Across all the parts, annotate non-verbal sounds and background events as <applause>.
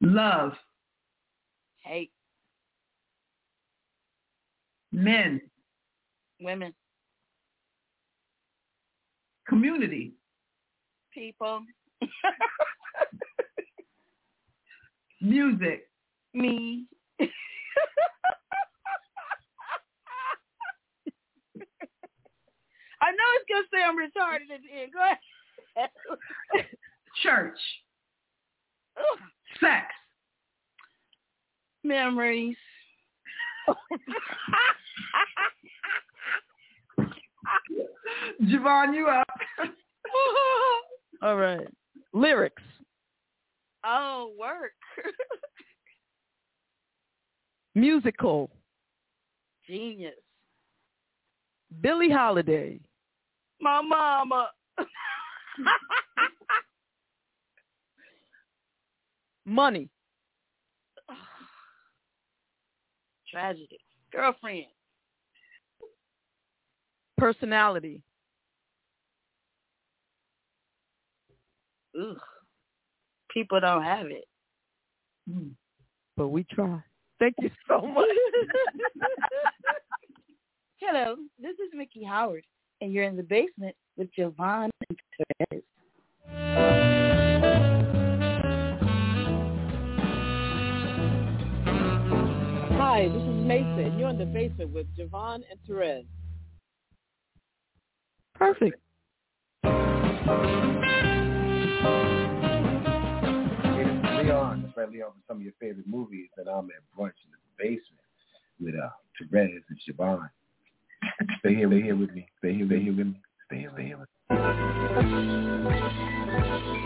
Love. Hate. Men. Women. Community. People. Music. Me. I know it's gonna say I'm retarded at the end. Go ahead. Church. Sex. Memories. <laughs> JaVonne, you up. <laughs> All right. Lyrics. oh, work. <laughs> Musical. Genius. Billie Holiday. My mama. Money. Tragedy. Girlfriend. Personality. Ugh. People don't have it. Mm. But we try. Thank you so <laughs> much. Hello, this is Mickey Howard, and you're in the basement with JaVonne and Terez. Mason. You're in the basement with JaVonne and Terez. Perfect. Hey, this is Leon. That's right, Leon, from some of your favorite movies. And I'm at brunch in the basement with uh, Terez and JaVonne. Stay here, stay here with me. Stay here, stay here with me. Stay here, stay here with me.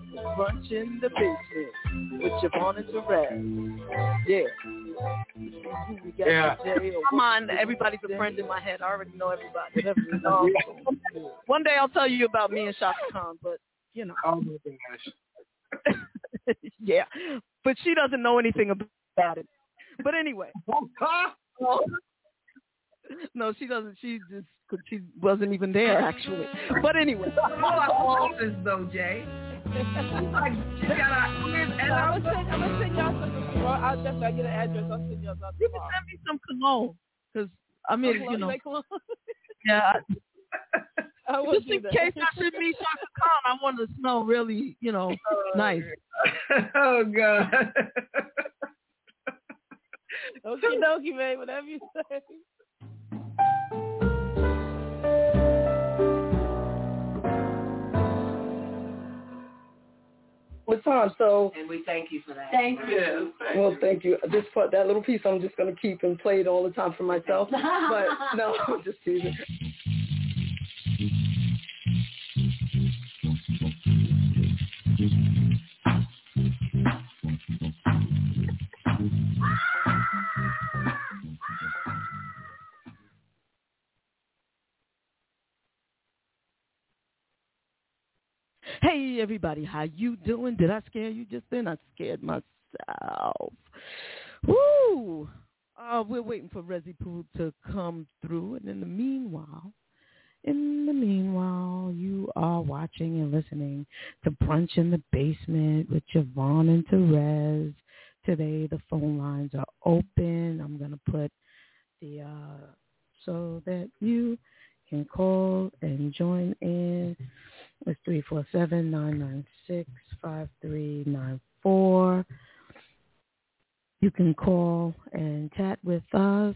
Brunch in the basement with JaVonne and Terez. Yeah. Yeah. Come on, everybody's a friend in my head. I already know everybody. <laughs> Um, one day I'll tell you about me and Chaka Khan, but you know. Oh my gosh. <laughs> yeah, but she doesn't know anything about it. But anyway, <laughs> no, she doesn't. She just she wasn't even there actually. Mm-hmm. But anyway, office though, Jay. like, you gotta, and I'm I'm gonna send, I'm gonna send y'all some. Well, I'll definitely get an address. I'll send y'all something. you can send me some cologne because I mean, you know, <laughs> yeah. I <laughs> Just in case I should meet Chaka Khan, I want to smell really, you know, oh, nice. oh god. Okie dokie, man. Whatever you say. Time? So, And we thank you for that. Thank you. well, thank you. This part, that little piece, I'm just gonna keep and play it all the time for myself. <laughs> but no, I'm <laughs> just teasing. Everybody, how you doing? Did I scare you just then? I scared myself. Woo! Uh, we're waiting for Resi Poo to come through, and in the meanwhile, in the meanwhile, you are watching and listening to Brunch in the Basement with JaVonne and Terez. Today the phone lines are open. I'm gonna put the uh, so that you can call and join in. It's three four seven nine nine six five three nine four. You can call and chat with us.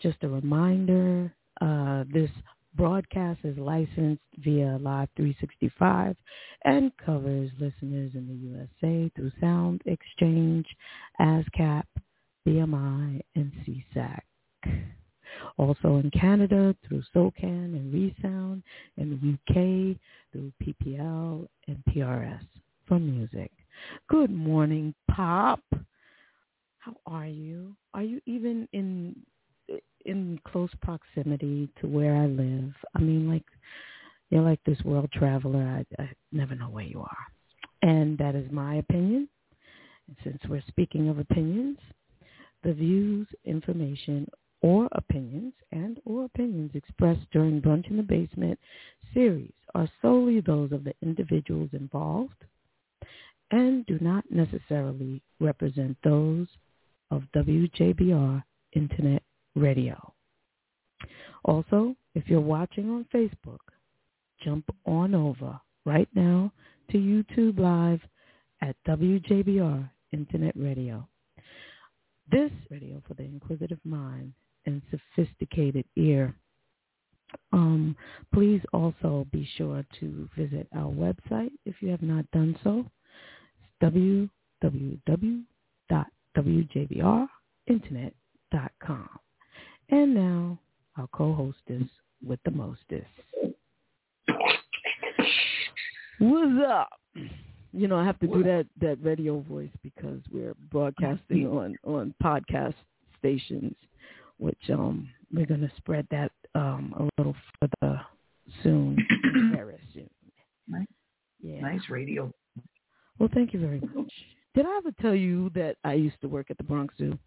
Just a reminder, uh, this broadcast is licensed via Live 365 and covers listeners in the USA through SoundExchange, ASCAP, BMI, and SESAC. Also in Canada through SOCAN and Re-Sound, in the UK through PPL and PRS for music. Good morning, Pop. How are you? Are you even in in close proximity to where I live? I mean, like you're like this world traveler. I, I never know where you are, and that is my opinion. And since we're speaking of opinions, the views, information, or opinions and or opinions expressed during Brunch in the Basement series are solely those of the individuals involved and do not necessarily represent those of WJBR Internet Radio. Also, if you're watching on Facebook, jump on over right now to YouTube Live at WJBR Internet Radio. This radio for the inquisitive mind and sophisticated ear. Um, please also be sure to visit our website if you have not done so. It's www.wjbrinternet.com. And now our co-hostess with the mostest. What's up? You know, I have to do that that radio voice because we're broadcasting <laughs> on on podcast stations, which um we're gonna spread that um a little further soon, <clears throat> very soon. Nice. Yeah. Nice radio. Well, thank you very much. Did I ever tell you that I used to work at the Bronx Zoo?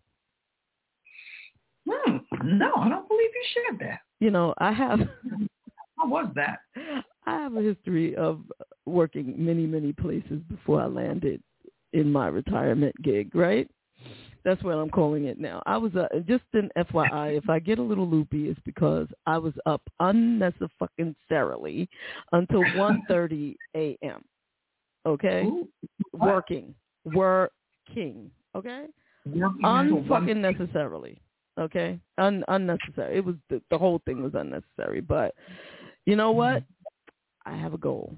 Hmm. No, I don't believe you shared that. You know, I have How was that? I have a history of working many, many places before I landed in my retirement gig, right? That's what I'm calling it now. I was uh, just an FYI. If I get a little loopy, it's because I was up unnecessarily until <laughs> 1:30 a.m. Okay, Ooh, working, working. Okay, Working until one- unfucking necessarily. Okay, Un- unnecessary. It was the, the whole thing was unnecessary. But you know what? I have a goal,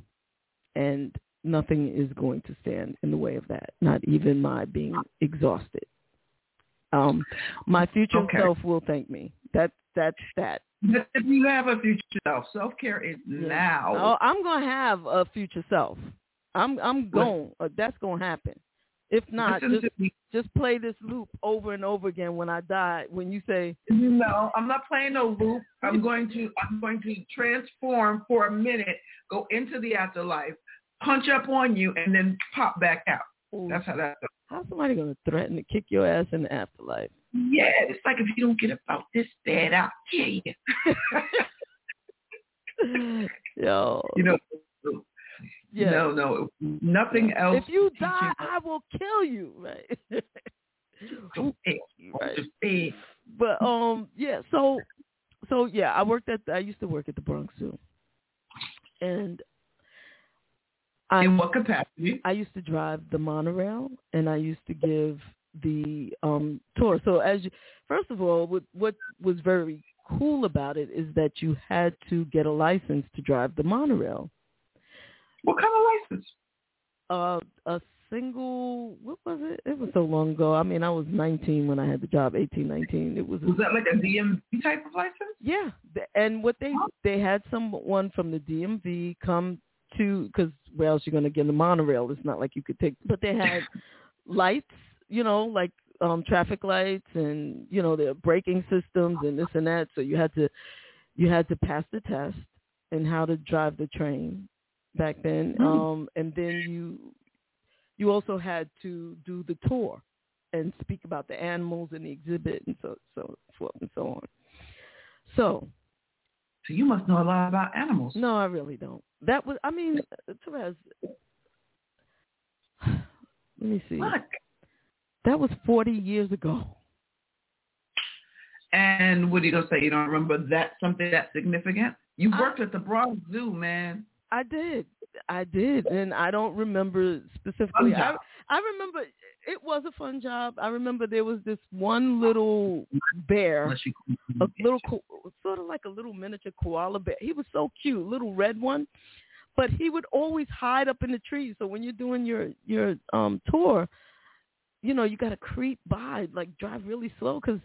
and nothing is going to stand in the way of that. Not even my being exhausted. Um, my future Okay. self will thank me. That that's that. But if you have a future self, self care is Yeah. now. Oh, I'm gonna have a future self. I'm I'm going. Uh, that's gonna happen. If not, Listen just just play this loop over and over again. When I die, when you say, No, I'm not playing no loop. I'm going to I'm going to transform for a minute, go into the afterlife, punch up on you, and then pop back out. Ooh, That's how that goes. how's somebody gonna threaten to kick your ass in the afterlife? Yeah, it's like if you don't get about this bad, I'll kill you. <laughs> Yo, You know, yeah. no, no, nothing else. If you die, us I will kill you. Right. <laughs> right. But um, yeah. So, so yeah, I worked at. I used to work at the Bronx Zoo, and I In what capacity? I used to drive the monorail, and I used to give the um tour. So as you, first of all, what what was very cool about it is that you had to get a license to drive the monorail. What kind of license? Uh, a single. What was it? It was so long ago. I mean, I was 19 when I had the job. 18, 19. It was. Was that like a DMV type of license? Yeah, and what they Huh? they had someone from the DMV come to because where else you're going to get a monorail? It's not like you could take, but they had <laughs> lights, you know, like um traffic lights and you know the braking systems and this and that. So you had to you had to pass the test and how to drive the train back then. Mhm. Um, and then you you also had to do the tour and speak about the animals and the exhibit and so so forth and so on. So So you must know a lot about animals. no, I really don't. That was, I mean, Terez. <sighs> Let me see. What? That was 40 years ago. And what are you gonna say? You don't remember that something that significant? You I- worked at the Bronx Zoo, man. I did. I did, and I don't remember specifically. I. I remember it was a fun job. I remember there was this one little bear, a little sort of like a little miniature koala bear. He was so cute, little red one, but he would always hide up in the trees. So when you're doing your your um tour, you know you got to creep by, like drive really slow because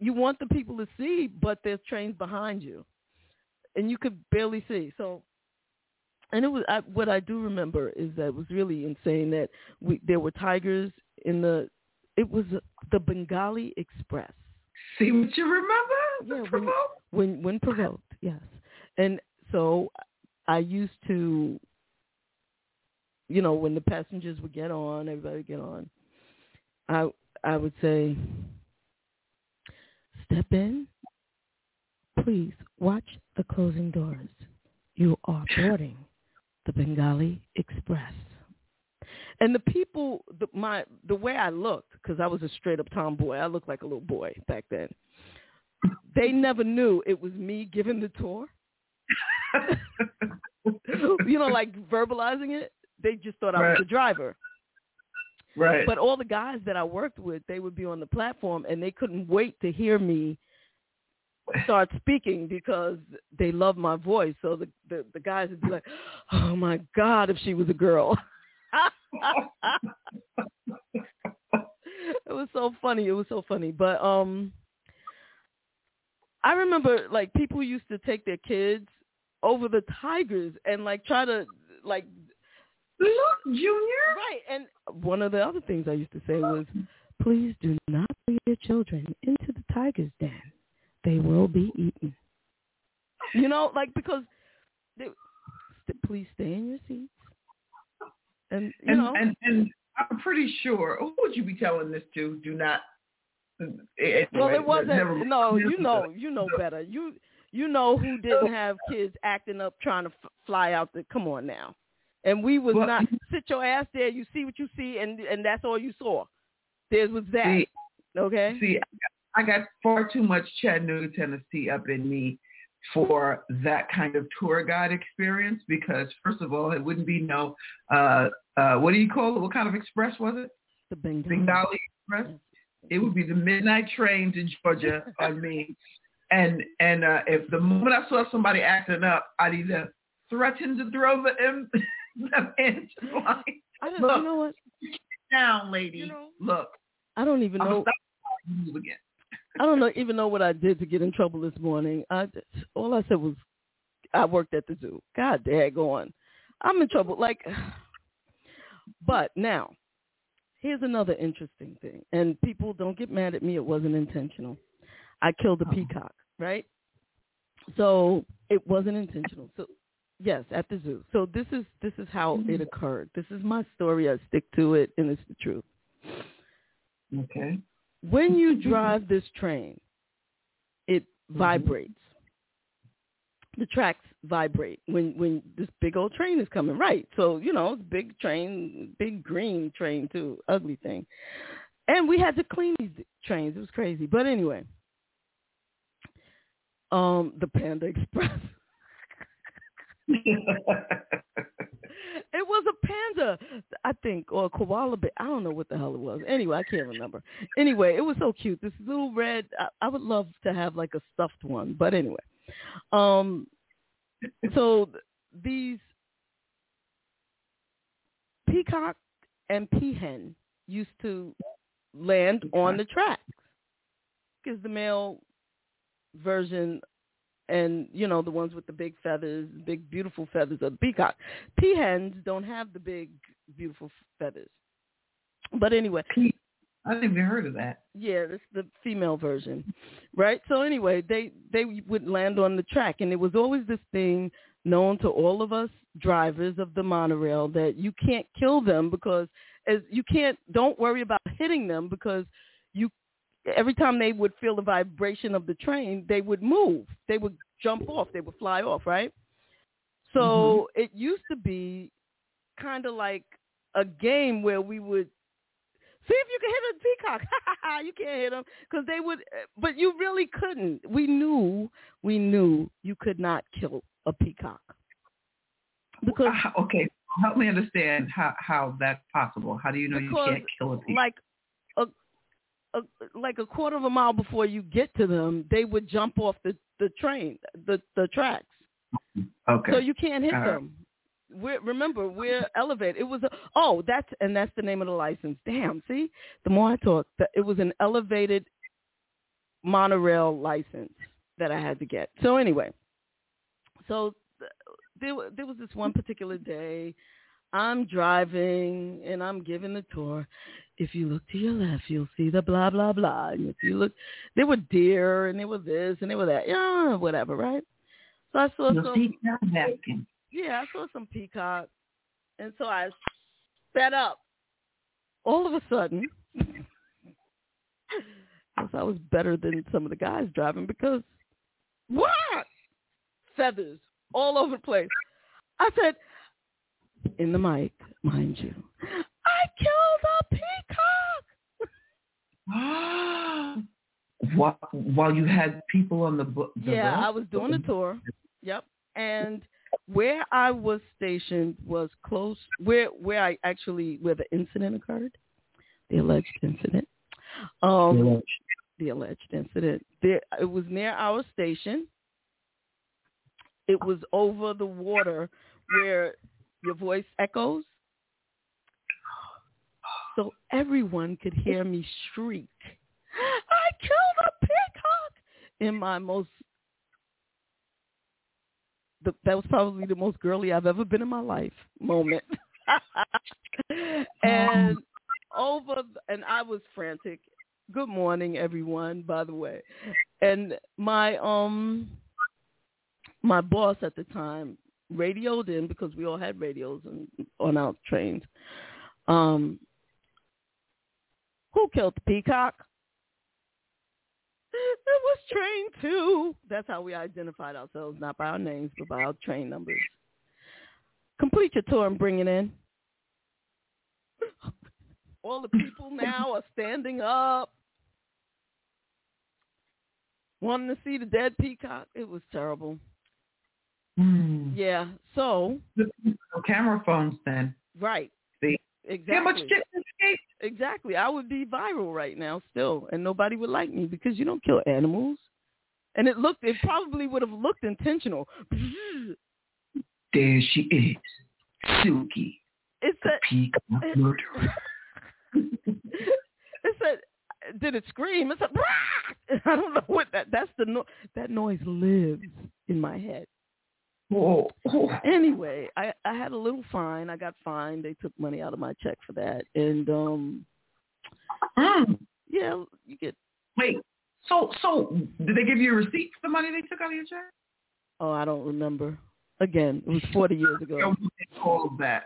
you want the people to see, but there's trains behind you, and you could barely see. So and it was I, what I do remember is that it was really insane that we there were tigers in the it was the Bengali Express. See what you remember? Yeah, when- when when provoked yes. And so I used to you know when the passengers would get on everybody would get on I I would say step in. Please watch the closing doors. You are boarding the Bengali Express. And the people, the, my the way I looked, because I was a straight up tomboy, I looked like a little boy back then. They never knew it was me giving the tour. <laughs> you know, like verbalizing it. They just thought I was Right. the driver. right. But all the guys that I worked with, they would be on the platform and they couldn't wait to hear me start speaking because they love my voice. So the, the, the guys would be like, oh my God, if she was a girl. <laughs> it was so funny. It was so funny. But um I remember like people used to take their kids over the tigers and like try to like Look, Junior. Right. And one of the other things I used to say was, please do not bring your children into the tiger's den. They will be eaten. You know, like because they, please stay in your seats. And you and, know, and and I'm pretty sure. Who would you be telling this to? Do not. Mm, anyway, well, it wasn't. never. No, you know, you know better. You you know who didn't have kids acting up trying to f- fly out the. Come on now, and we was Well- not sit your ass there. You see what you see, and and that's all you saw. There was that. See, okay. see, I got far too much Chattanooga, Tennessee up in me for that kind of tour guide experience because first of all, it wouldn't be no, uh, uh, what do you call it? What kind of express was it? The Bengali. Bengali Express. It would be the midnight train to Georgia on me. And and uh, if the moment I saw somebody acting up, I'd either threaten to throw the M- <laughs> them into line. I don't, Look. you know what? Down, lady. You know- Look, I don't even I'm know. stop move again. I don't know even know what I did to get in trouble this morning. I just, all I said was I worked at the zoo. God daggone. I'm in trouble. Like, <sighs> but now here's another interesting thing, and people don't get mad at me. It wasn't intentional. I killed a oh. peacock, right? So it wasn't intentional. So yes, at the zoo. So this is this is how it mm-hmm. occurred. This is my story. I stick to it, and it's the truth. Okay. When you <laughs> drive this train, it vibrates. The tracks vibrate when when this big old train is coming. Right. So you know, it's big train, big green train too, ugly thing. And we had to clean these trains. It was crazy. But anyway, um, the Panda Express. <laughs> <laughs> It was a panda, I think, or a koala bear. I don't know what the hell it was. Anyway, I can't remember. Anyway, it was so cute. This little red. I, I would love to have like a stuffed one, but anyway. Um, so these peacock and peahen used to land on the tracks because the male version and you know the ones with the big feathers, big beautiful feathers of the peacock. Peahens don't have the big beautiful feathers. But anyway, I didn't even heard of that. yeah, it's the female version, right? So anyway, they they would land on the track, and it was always this thing known to all of us drivers of the monorail that you can't kill them because as you can't don't worry about hitting them because you every time they would feel the vibration of the train, they would move, they would jump off, they would fly off, right? So mm-hmm. it used to be kind of like a game where we would see if you can hit a peacock. <laughs> you can't hit them because they would, but you really couldn't. We knew, we knew you could not kill a peacock. Because okay, help me understand how how that's possible. How do you know you can't kill a peacock? like a like a quarter of a mile before you get to them, they would jump off the the train, the the tracks. okay. So you can't hit All right. them. We're, remember, we're elevated. It was a, oh, that's and that's the name of the license. Damn, see, the more I talk, the, it was an elevated monorail license that I had to get. So anyway, so th- there there was this one particular day. I'm driving and I'm giving the tour. If you look to your left, you'll see the blah blah blah. And if you look, there were deer and there were this and there were that. Yeah, whatever, right? So I saw You'll some. Yeah, I saw some peacock, and so I sped up. All of a sudden, <laughs> because I was better than some of the guys driving because what feathers all over the place. I said in the mic, mind you, I killed a peacock. <gasps> while, while you had people on the, book. yeah, bus? I was doing the tour. Yep. And where I was stationed was close where where I actually where the incident occurred, the alleged incident. Um the alleged incident. There it was near our station. It was over the water where your voice echoes. So everyone could hear me shriek, I killed a peacock in my most the, that was probably the most girly I've ever been in my life moment. <laughs> and over and I was frantic. Good morning everyone, by the way. And my um my boss at the time radioed in because we all had radios and on our trains. Um who killed the peacock? <laughs> It was train two. That's how we identified ourselves, not by our names, but by our train numbers. Complete your tour and bring it in. <laughs> All the people now are standing up, wanting to see the dead peacock. It was terrible. Hmm. Yeah. So, camera phones then. right. See? Exactly. How much? Exactly. I would be viral right now still, and nobody would like me because you don't kill animals. And it looked, it probably would have looked intentional. There she is. Suki, It's the a, peacock murderer. <laughs> it said, did it scream? It's <laughs> a, I don't know what that, that's the, no, that noise lives in my head. Oh, <laughs> oh. Anyway, I, I had a little fine. I got fined. They took money out of my check for that. And, um, Mm. yeah, you get, Wait, so so did they give you a receipt for the money they took out of your check? oh, I don't remember. Again, it was 40 years ago. what they called that?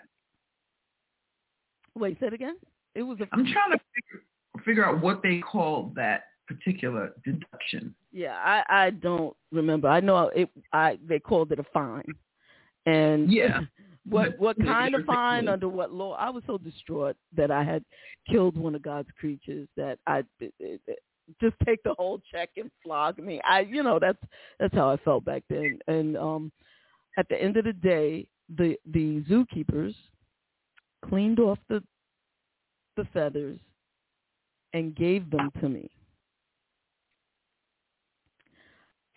Wait, say it again? It was a, I'm trying to figure, figure out what they called that particular deduction. Yeah, I I don't remember. I know it. I they called it a fine, and Yeah. <laughs> what what kind of fine under what law? I was so distraught that I had killed one of God's creatures that I it, it, it- just take the whole check and flog me. I you know that's that's how I felt back then. And um, at the end of the day, the the zookeepers cleaned off the the feathers and gave them to me.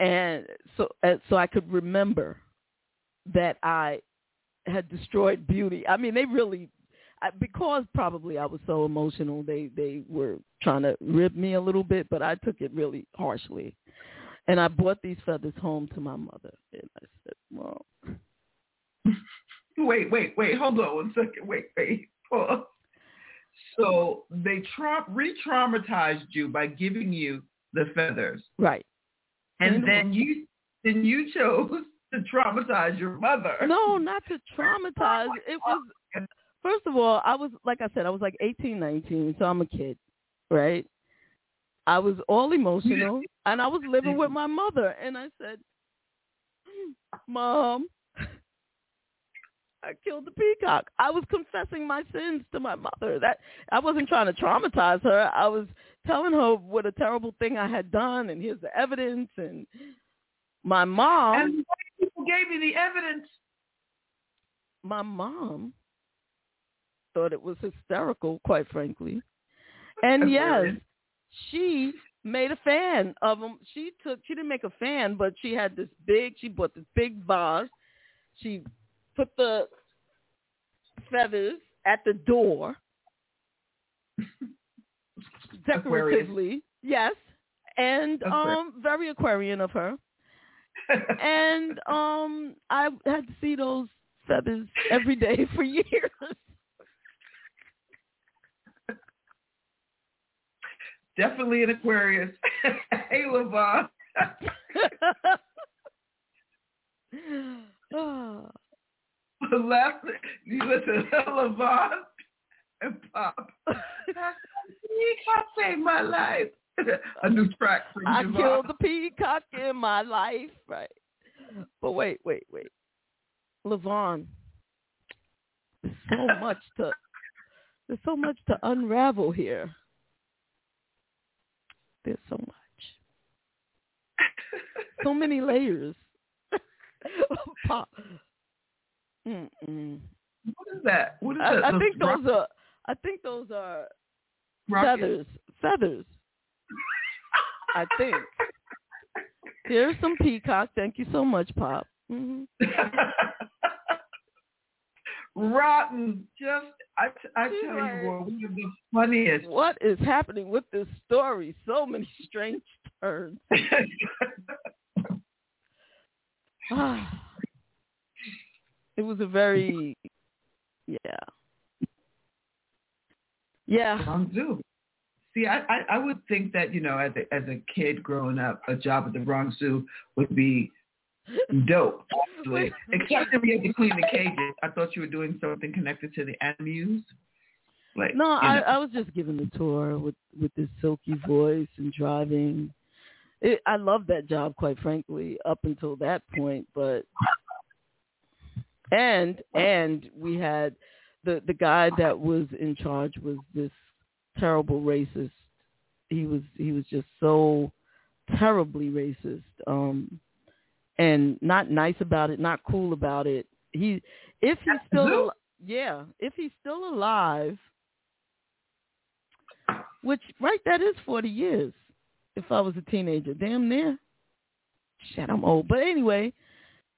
And so uh, so I could remember that I had destroyed beauty. I mean, they really because probably I was so emotional. They they were trying to rib me a little bit, but I took it really harshly. And I brought these feathers home to my mother, and I said, "Well, <laughs> Wait, wait, wait. Hold on one second. Wait, wait. Pause. So they tra- re-traumatized you by giving you the feathers, right? And then you then you chose to traumatize your mother. No, not to <laughs> oh traumatize. It was first of all, I was like I said, I was like eighteen, nineteen, so I'm a kid, right? I was all emotional, <laughs> and I was living with my mother, and I said, mm, "Mom, I killed the peacock." I was confessing my sins to my mother. That I wasn't trying to traumatize her. I was telling her what a terrible thing I had done, and here's the evidence. And my mom, And people gave you the evidence. my mom thought it was hysterical, quite frankly. And yes, she made a fan of them. She took, she didn't make a fan, but she had this big, she bought this big vase. She put the feathers at the door, <laughs> decoratively, yes, and um, very Aquarian of her. <laughs> and um, I had to see those feathers every day for years. <laughs> Definitely an Aquarius. hey, Levon. <sighs> <sighs> Ah. Last, you listen, to Levon and Pop. You can't save my life. A new track from I JaVonne. killed the peacock in my life, right? But wait, wait, wait. Levon, there's so <laughs> much to there's so much to unravel here. There's so much. So many layers. <laughs> Pop. Mm-mm. What is that? What is I, that? I think those are I think those are feathers. Feathers. I think. Here's some peacock. Thank you so much, Pop. hmm <laughs> Rotten. Just, I, I tell you what, one of the funniest. What is happening with this story? So many strange turns. <laughs> <sighs> <sighs> It was a very, yeah, yeah. Wrong zoo. See, I, I, I would think that, you know, as a, as a kid growing up, a job at the Bronx Zoo would be dope, actually. <laughs> Except if you had to clean the cages. I thought you were doing something connected to the animals. Like, No, I, know. I was just giving the tour with with this silky voice and driving. It, I loved that job, quite frankly, up until that point. But and <laughs> and we had the the guy that was in charge was this terrible racist. He was he was just so terribly racist, um, and not nice about it, not cool about it. He if he's still yeah, if he's still alive, which right that is forty years. If I was a teenager, damn near. Shit, I'm old. But anyway,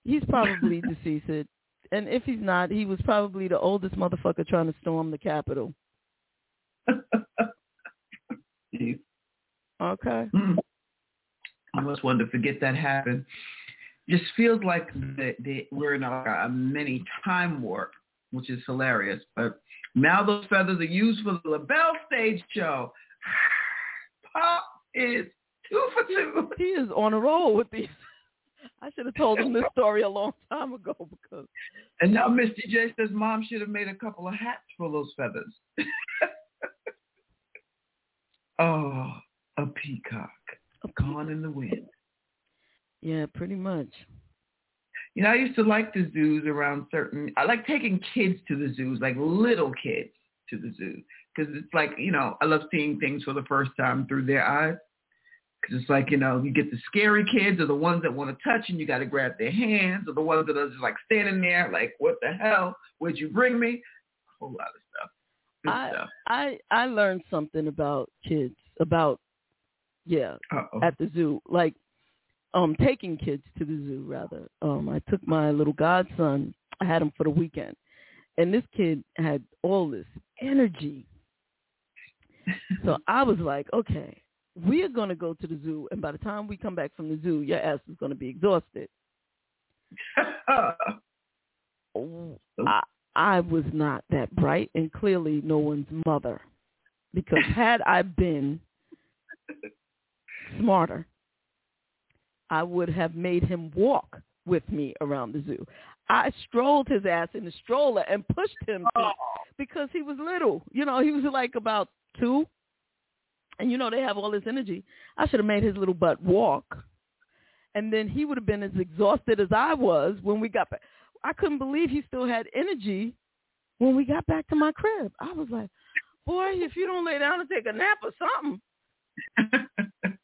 he's probably <laughs> deceased. And if he's not, he was probably the oldest motherfucker trying to storm the Capitol. <laughs> Okay. Mm. I almost wanted to forget that happened. Just feels like the, the, we're in a, a mini time warp, which is hilarious. But now those feathers are used for the LaBelle stage show. <sighs> Pop is two for two. He is on a roll with these. I should have told him this story a long time ago because And now Mr. J says mom should have made a couple of hats for those feathers. <laughs> oh, a peacock a gone in the wind. yeah, pretty much. You know, I used to like the zoos around certain. I like taking kids to the zoos, like little kids to the zoo, because it's like you know I love seeing things for the first time through their eyes. Because it's like you know you get the scary kids or the ones that want to touch and you got to grab their hands, or the ones that are just like standing there like what the hell? Where'd you bring me? A whole lot of stuff. Good I stuff. I I learned something about kids about yeah Uh-oh. at the zoo like um taking kids to the zoo rather um I took my little godson I had him for the weekend and this kid had all this energy <laughs> so I was like okay we are going to go to the zoo and by the time we come back from the zoo your ass is going to be exhausted Oh, <laughs> I, I was not that bright and clearly no one's mother. Because <laughs> had I been smarter, I would have made him walk with me around the zoo. I strolled his ass in the stroller and pushed him to, because he was little. You know, he was like about two. And you know, they have all this energy. I should have made his little butt walk. And then he would have been as exhausted as I was when we got back. I couldn't believe he still had energy when we got back to my crib. I was like, boy, if you don't lay down and take a nap or something. <laughs>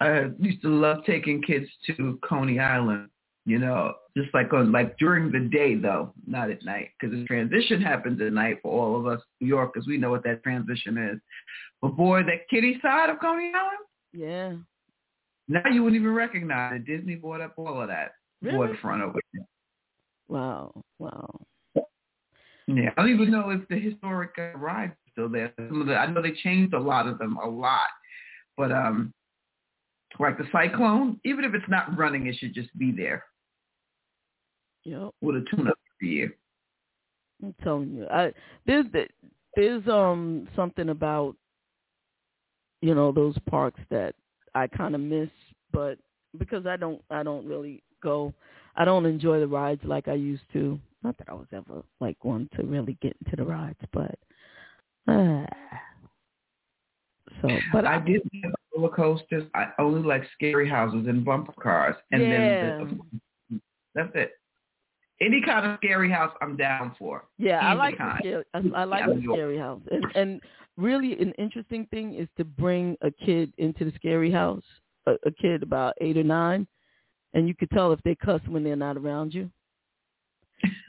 I used to love taking kids to Coney Island You know, just like on like during the day though, not at night, because the transition happens at night for all of us New Yorkers. We know what that transition is. But boy, that kitty side of Coney Island, Yeah. now you wouldn't even recognize it. Disney bought up all of that Really? waterfront over there. Wow. Wow. Yeah, I don't even know if the historic uh, rides are still there. Some of the, I know they changed a lot of them, a lot, but um, like the Cyclone, even if it's not running, it should just be there Yep. with a tune-up every year. I'm telling you, I there's there's um something about you know those parks that I kind of miss, but because I don't I don't really go, I don't enjoy the rides like I used to. Not that I was ever like one to really get into the rides, but uh, <sighs> so but I I, did roller coasters. I only like scary houses and bumper cars, and then the, that's it. Any kind of scary house, I'm down for. Yeah, I like the scary. I, I like Yeah, the scary house, and and really an interesting thing is to bring a kid into the scary house, a, a kid about eight or nine, and you could tell if they cuss when they're not around you,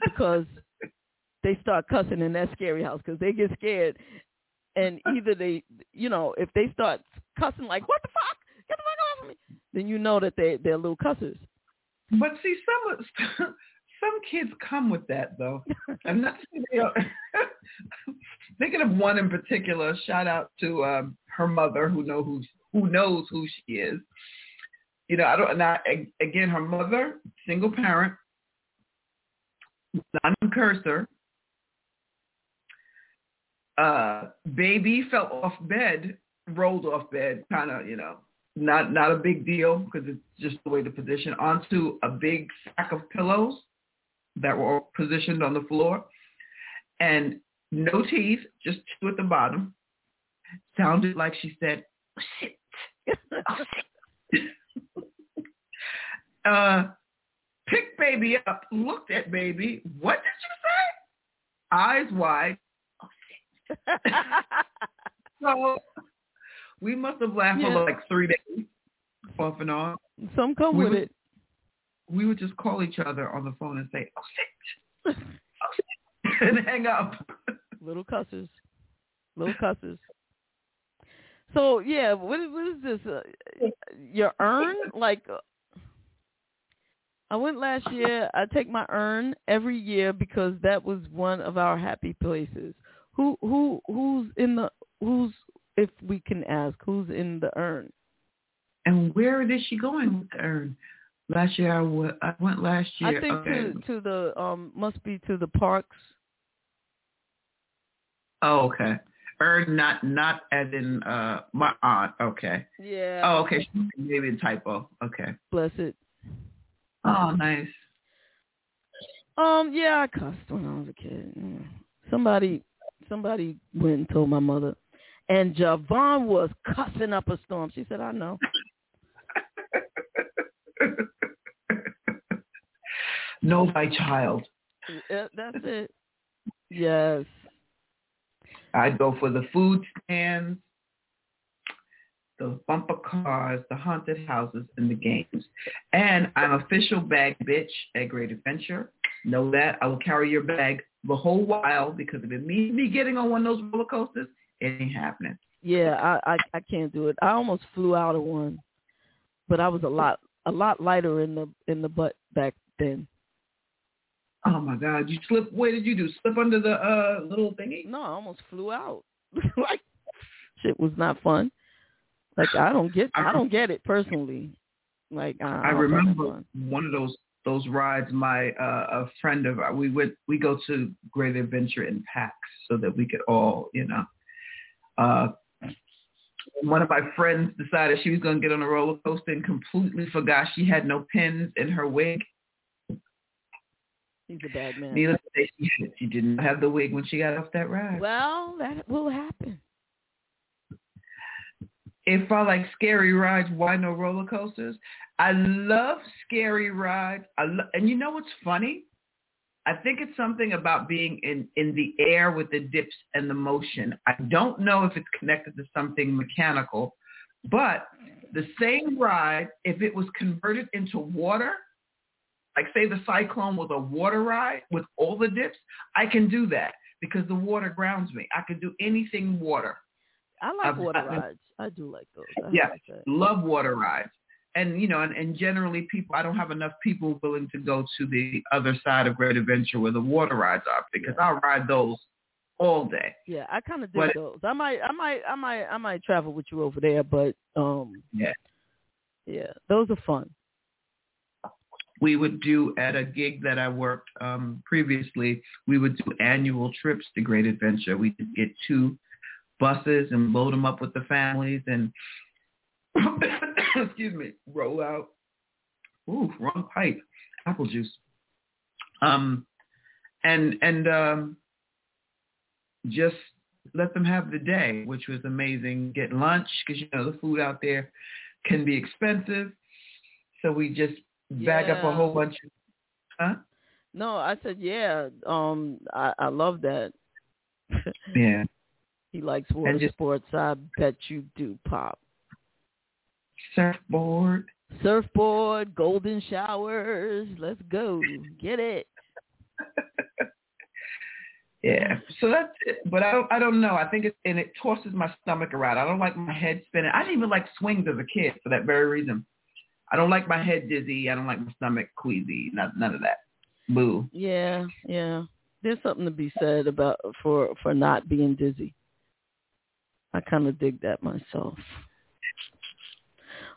because <laughs> they start cussing in that scary house because they get scared, and either they, you know, if they start cussing like what the fuck, get the fuck off of me, then you know that they they're little cussers. But see, some of- some kids come with that though. <laughs> I'm not saying they are. <laughs> thinking of one in particular. Shout out to um, her mother, who know who who knows who she is. You know, I don't. Not again, her mother, single parent, non-cursor. Uh, baby fell off bed, rolled off bed, kind of, you know, not not a big deal because it's just the way the position onto a big sack of pillows that were all positioned on the floor. And no teeth just two at the bottom. Sounded like she said oh, shit. <laughs> Oh, shit. <laughs> Uh picked baby up looked at baby. What did you say? Eyes wide. Oh shit. <laughs> So we must have laughed Yeah. for like three days off and on. Some come We with it. We would just call each other on the phone and say, "Oh shit," oh, shit," <laughs> and hang up. Little cusses, Little cusses. So yeah, what is, what is this? Uh, your urn? Like, uh, I went last year. I take my urn every year because that was one of our happy places. Who who who's in the who's if we can ask who's in the urn? And where is she going with the earn? Last year I went, I went last year. I think okay. to to the um must be to the parks. Oh, okay. Earn not not as in uh my aunt. Okay. Yeah. Oh, okay. Maybe a typo. Okay. Bless it. Oh, nice. Um, yeah, I cussed when I was a kid. Mm. Somebody, somebody went and told my mother, and JaVonne was cussing up a storm. She said, "I know." <laughs> know thy child. Yeah, that's it. Yes. I'd go for the food stands, the bumper cars, the haunted houses, and the games. And I'm official bag bitch at Great Adventure. Know that. I will carry your bag the whole while because if it means me getting on one of those roller coasters, it ain't happening. Yeah, I, I I can't do it. I almost flew out of one, but I was a lot a lot lighter in the in the butt back then. Oh my God! You slip. What did you do? Slip under the uh little thingy? No, I almost flew out. <laughs> like shit was not fun. Like I don't get I don't get it personally. Like I, I don't find it remember one of those those rides. My uh, a friend of we went we go to Great Adventure in packs so that we could all you know. Uh, one of my friends decided she was going to get on a roller coaster and completely forgot she had no pins in her wig. He's a bad man. Needless to say, she, she didn't have the wig when she got off that ride. Well, that will happen. if I like scary rides, why no roller coasters? I love scary rides. I lo- and you know what's funny? I think it's something about being in, in the air with the dips and the motion. I don't know if it's connected to something mechanical, but the same ride, if it was converted into water, like say the cyclone was a water ride with all the dips, I can do that because the water grounds me. I can do anything water. I like I've- water I- rides. I do like those. I Yeah. like. Love water rides. And you know, and, and generally people I don't have enough people willing to go to the other side of Great Adventure where the water rides are because I'll ride those all day. Yeah, I kind of But- those. I might, I might, I might, I might travel with you over there, but um, Yeah. yeah, those are fun. We would do at a gig that I worked um, previously, we would do annual trips to Great Adventure. We would get two buses and load them up with the families and, <coughs> excuse me, roll out, ooh, wrong pipe, apple juice. Um, and, and um, just let them have the day, which was amazing. Get lunch because, you know, the food out there can be expensive. So we just bag up a whole bunch of huh? No, I said yeah. Um, I, I love that. Yeah. <laughs> he likes water just- sports. I bet you do, Pop. Surfboard. Surfboard, golden showers. Let's go. Get it. <laughs> Yeah. So that's it. But I don't I don't know. I think it's and it tosses my stomach around. I don't like my head spinning. I didn't even like swings as a kid for that very reason. I don't like my head dizzy. I don't like my stomach queasy. Not none of that. Boo. Yeah, yeah. There's something to be said about for for not being dizzy. I kind of dig that myself.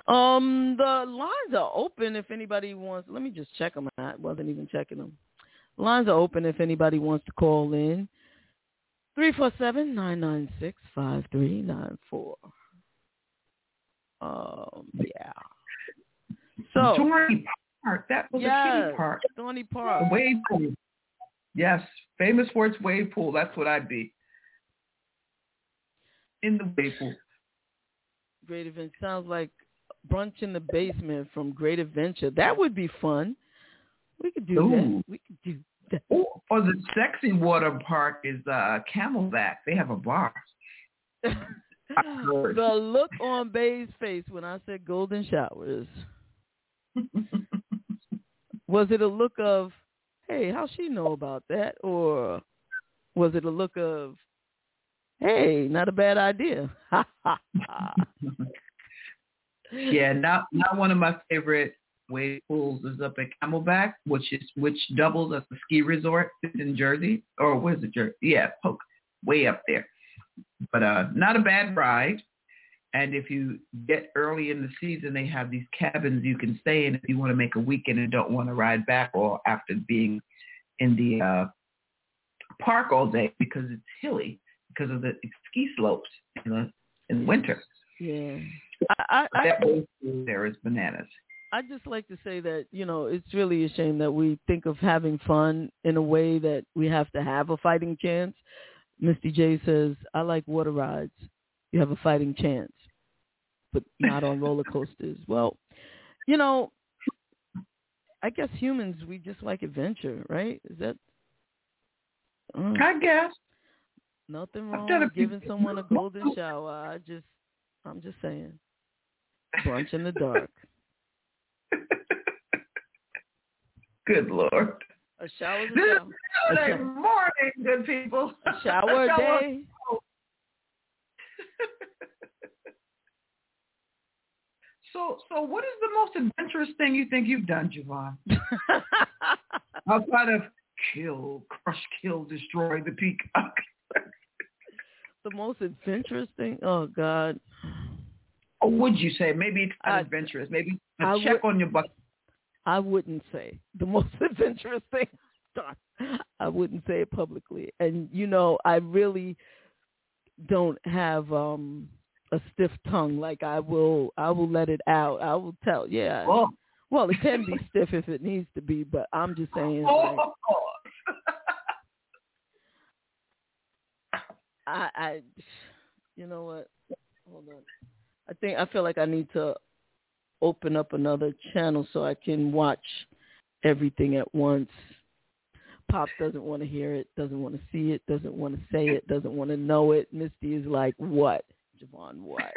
Um, the lines are open if anybody wants. Let me just check them. I wasn't even checking them. Lines are open if anybody wants to call in. Three four seven nine nine six five three nine four. Um, yeah. So Dorney Park. That was a yes, kiddie park. A Park. wave pool. Yes. Famous for its wave pool. That's what I'd be. In the wave pool. Great event sounds like brunch in the basement from Great Adventure. That would be fun. We could do Ooh. that. We could do that. Oh, or the sexy water park is uh Camelback. They have a bar. <laughs> the look on Bay's face when I said golden showers. Was it a look of, hey, how she know about that? Or was it a look of, hey, not a bad idea? <laughs> Yeah, now now one of my favorite wave pools is up at Camelback, which is which doubles as a ski resort in Jersey. Or where's it Jersey? Yeah, Poke, way up there. But uh not a bad ride. And if you get early in the season, they have these cabins you can stay in if you want to make a weekend and don't want to ride back or after being in the uh, park all day because it's hilly because of the ski slopes in the in winter. yeah. I, I, I, That pool there is bananas. I just like to say that you know it's really a shame that we think of having fun in a way that we have to have a fighting chance. Misty J says, "I like water rides. You have a fighting chance, but not on roller coasters." Well, you know, I guess humans we just like adventure, right? Is that uh, I guess. nothing wrong with few- giving someone a golden shower? I just, I'm just saying, brunch in the dark. <laughs> Good Lord. A shower's a This is shower. A shower. morning, good people. A shower a <laughs> Shower. day. So, so what is the most adventurous thing you think you've done, JaVonne? <laughs> Outside of kill, crush, kill, destroy the peacock. the most adventurous thing. Oh God, Or would you say maybe it's not I- adventurous? Maybe a I check would- on your bucket. I wouldn't say the <laughs> most adventurous thing I've done. I wouldn't say it publicly. And you know, I really don't have um a stiff tongue. Like I will, I will let it out. I will tell. Yeah. Oh, Well, it can be stiff if it needs to be, but I'm just saying. oh. Like, <laughs> I, I, you know what? Hold on. I think I feel like I need to open up another channel so I can watch everything at once. Pop doesn't want to hear it, doesn't want to see it, doesn't want to say it, doesn't want to know it. Misty is like, what? JaVonne, what?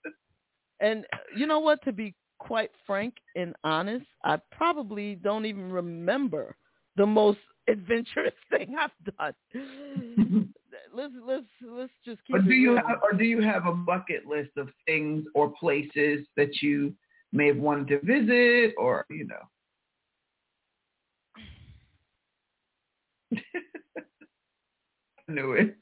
<laughs> and you know what? To be quite frank and honest, I probably don't even remember the most adventurous <laughs> thing I've done. <laughs> let's let's let's just keep. Or do it you have, or do you have a bucket list of things or places that you may have wanted to visit, or you know? <sighs> I knew it.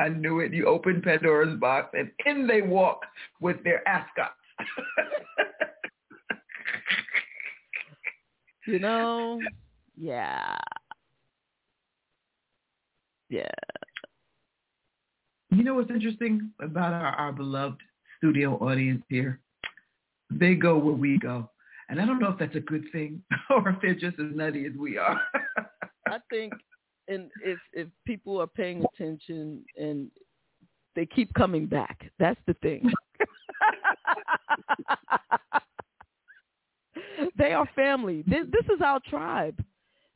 I knew it. You open Pandora's box, and in they walk with their ascots. <laughs> You know, yeah, yeah. You know what's interesting about our, our beloved studio audience here? They go where we go. And I don't know if that's a good thing <laughs> or if they're just as nutty as we are. I think, and if if people are paying attention and they keep coming back, that's the thing. <laughs> they are family. This this is our tribe.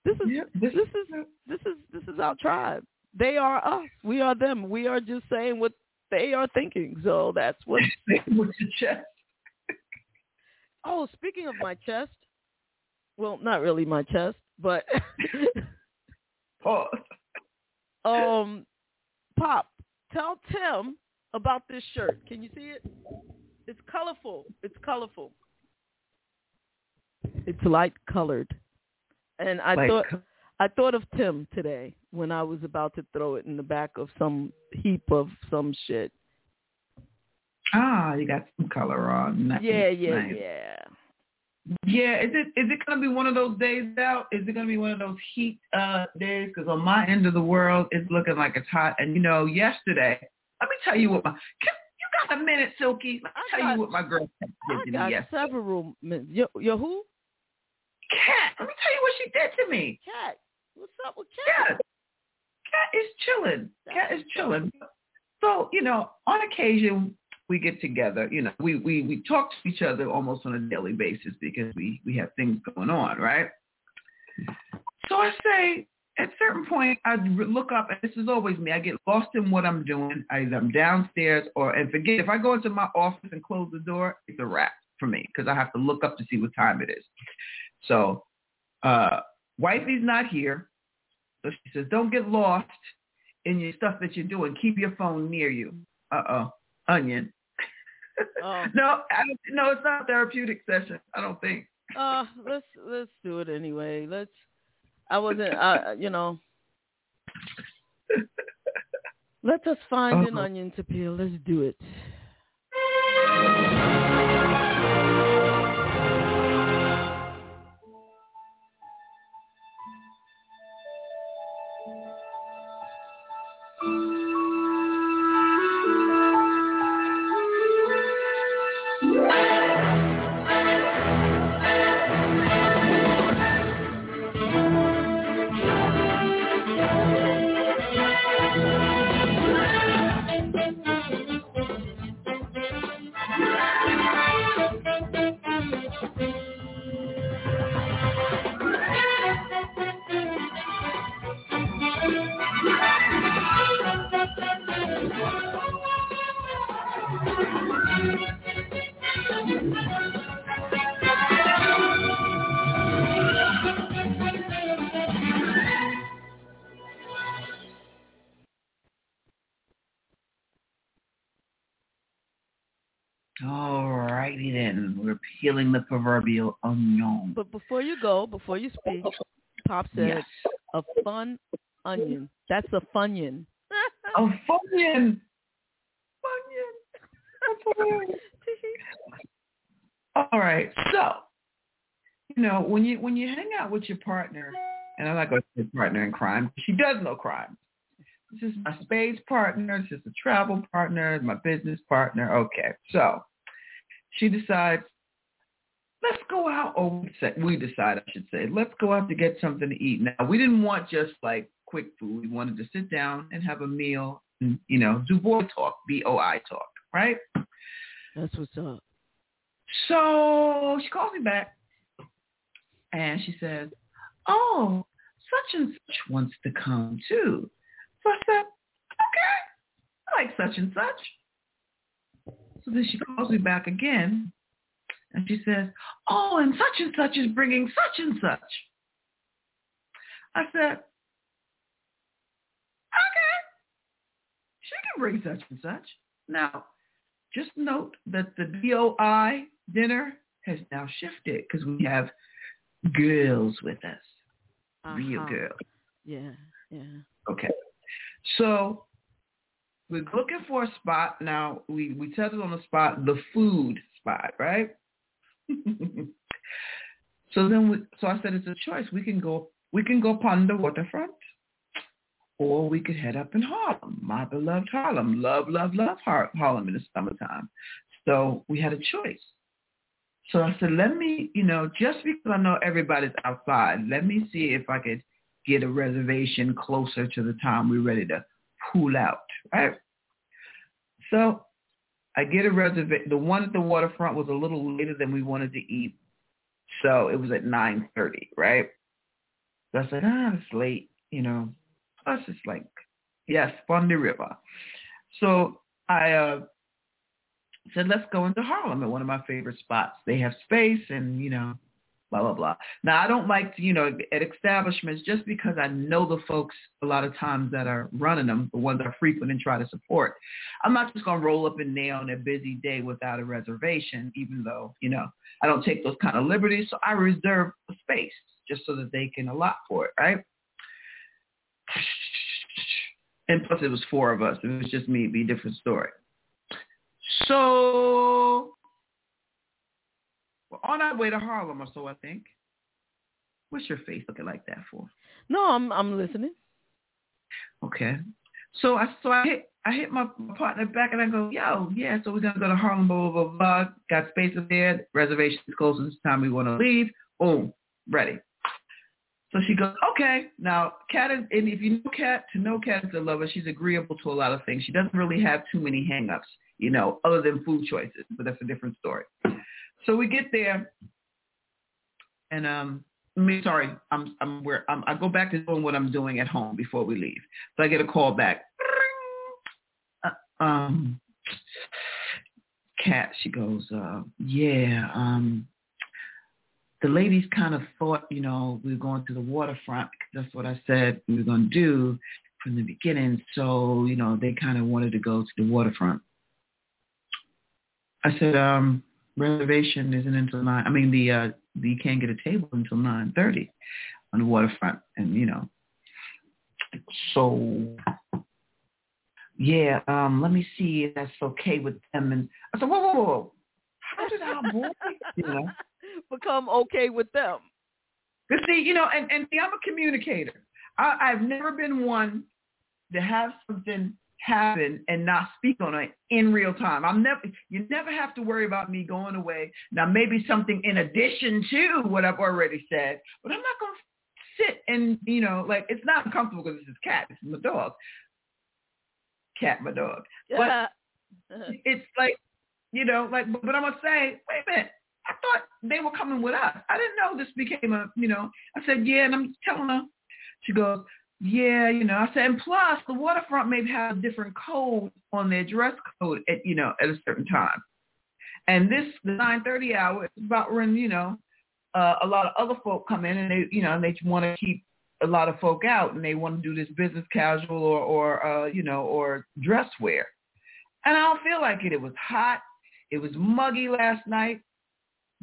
This is Yep, this, this- is this is this is our tribe. They are us. We are them. We are just saying what they are thinking. So that's what. <laughs> with the chest. Oh, speaking of my chest, well, not really my chest, but <laughs> Pause. <laughs> <laughs> um, Pop, tell Tim about this shirt. Can you see it? It's colorful. It's colorful. It's light colored, and I Like, thought I thought of Tim today when I was about to throw it in the back of some heap of some shit. ah, you got some color on. Nice, Yeah, yeah, nice. yeah. Yeah, is it is it gonna be one of those days out? Is it gonna be one of those heat uh days? Because on my end of the world, it's looking like it's hot. And you know, yesterday, let me tell you what my can, you got a minute, Silky? Let me I tell got- you what my girl I did to got me yesterday. several. Yo, yo, who? Cat, let me tell you what she did to me. Cat. What's up with Cat? Cat, Cat is chilling. Cat is chilling. So you know, on occasion we get together. You know, we we we talk to each other almost on a daily basis because we we have things going on, right? So I say at certain point I look up, and this is always me. I get lost in what I'm doing. Either I'm downstairs or and forget if I go into my office and close the door, it's a wrap for me because I have to look up to see what time it is. So, uh, wifey's not here. So she says, don't get lost in your stuff that you're doing. Keep your phone near you. Uh-oh. Onion. Oh. <laughs> no, I no, it's not a therapeutic session. I don't think. Uh, let's let's do it anyway. Let's. I wasn't. Uh, you know. Let us find an Uh-huh. onion to peel. Let's do it. The proverbial onion. But before you go, before you speak, Pop said Yes. a fun onion. That's a funyun. A funyun. Funyun. All right. So, you know, when you when you hang out with your partner, and I'm not going to say partner in crime, she does no crime. This is my spades partner. This is a travel partner. My business partner. Okay. So, she decides, let's go out. Or we say- we decide, I should say, let's go out to get something to eat. Now, we didn't want just like quick food. We wanted to sit down and have a meal and, you know, do boy talk, B-O-I talk, right? That's what's up. So she calls me back and she says, oh, such and such wants to come too. So I said, okay, I like such and such. So then she calls me back again, and she says, "Oh, and such and such is bringing such and such." I said, "Okay, she can bring such and such." Now, just note that the DOI dinner has now shifted because we have girls with us, uh-huh. real girls. Yeah, yeah. Okay, so we're looking for a spot now. We we settled on the spot, the food spot, right? <laughs> so then, we, so I said it's a choice. We can go, we can go upon the waterfront, or we could head up in Harlem, my beloved Harlem. Love, love, love Harlem in the summertime. So we had a choice. So I said, let me, you know, just because I know everybody's outside, let me see if I could get a reservation closer to the time we're ready to pull out, right? So I get a reservation. The one at the waterfront was a little later than we wanted to eat. So it was at 9.30, right? So I said, ah, it's late, you know. Plus it's like, yes, Fundy river. So I uh, said, let's go into Harlem at one of my favorite spots. They have space and, you know, blah, blah, blah. Now, I don't like to, you know, at establishments just because I know the folks a lot of times that are running them, the ones are frequent and try to support. I'm not just going to roll up in there on a busy day without a reservation, even though, you know, I don't take those kind of liberties. So I reserve a space just so that they can allot for it, right? And plus it was four of us. If it was just me, it'd be a different story. So we're on our way to Harlem or so, I think. What's your face looking like that for? No, I'm I'm listening. Okay. So I so I hit I hit my partner back and I go, yo, yeah, so we're gonna go to Harlem, blah blah blah blah. Got spaces there, reservations close it's time we wanna leave. Boom, ready. So she goes, okay. Now, Kat is, and if you know Kat, to know Kat is a lover, she's agreeable to a lot of things. She doesn't really have too many hang-ups, you know, other than food choices, but that's a different story. So we get there, and um, me, sorry, I'm, I'm where I'm, I go back to doing what I'm doing at home before we leave. So I get a call back. Uh, um, Kat, she goes, uh, yeah, um, the ladies kind of thought, you know, we were going to the waterfront that's what I said we were going to do from the beginning. So, you know, they kind of wanted to go to the waterfront. I said, um, reservation isn't until nine. I mean, the uh, you can't get a table until nine thirty on the waterfront, and you know, so yeah. Um, let me see if that's okay with them. And I said, whoa, whoa, whoa. How did our boy, you know? <laughs> become okay with them. You see, you know, and, and see, I'm a communicator. I, I've never been one to have something happen and not speak on it in real time. I'm never you never have to worry about me going away. Now maybe something in addition to what I've already said, but I'm not gonna sit and you know, like it's not comfortable because this is cat, this is my dog. Cat my dog. But <laughs> it's like you know, like but, but I'm gonna say, wait a minute, I thought they were coming with us. I didn't know this became a, you know, I said, yeah, and I'm telling her. She goes, yeah, you know, I said, and plus the waterfront may have different code on their dress code at, you know, at a certain time. And this, the 9.30 hour, is about when, you know, uh, a lot of other folk come in and they, you know, and they want to keep a lot of folk out and they want to do this business casual or, or uh, you know, or dress wear. And I don't feel like it. It was hot. It was muggy last night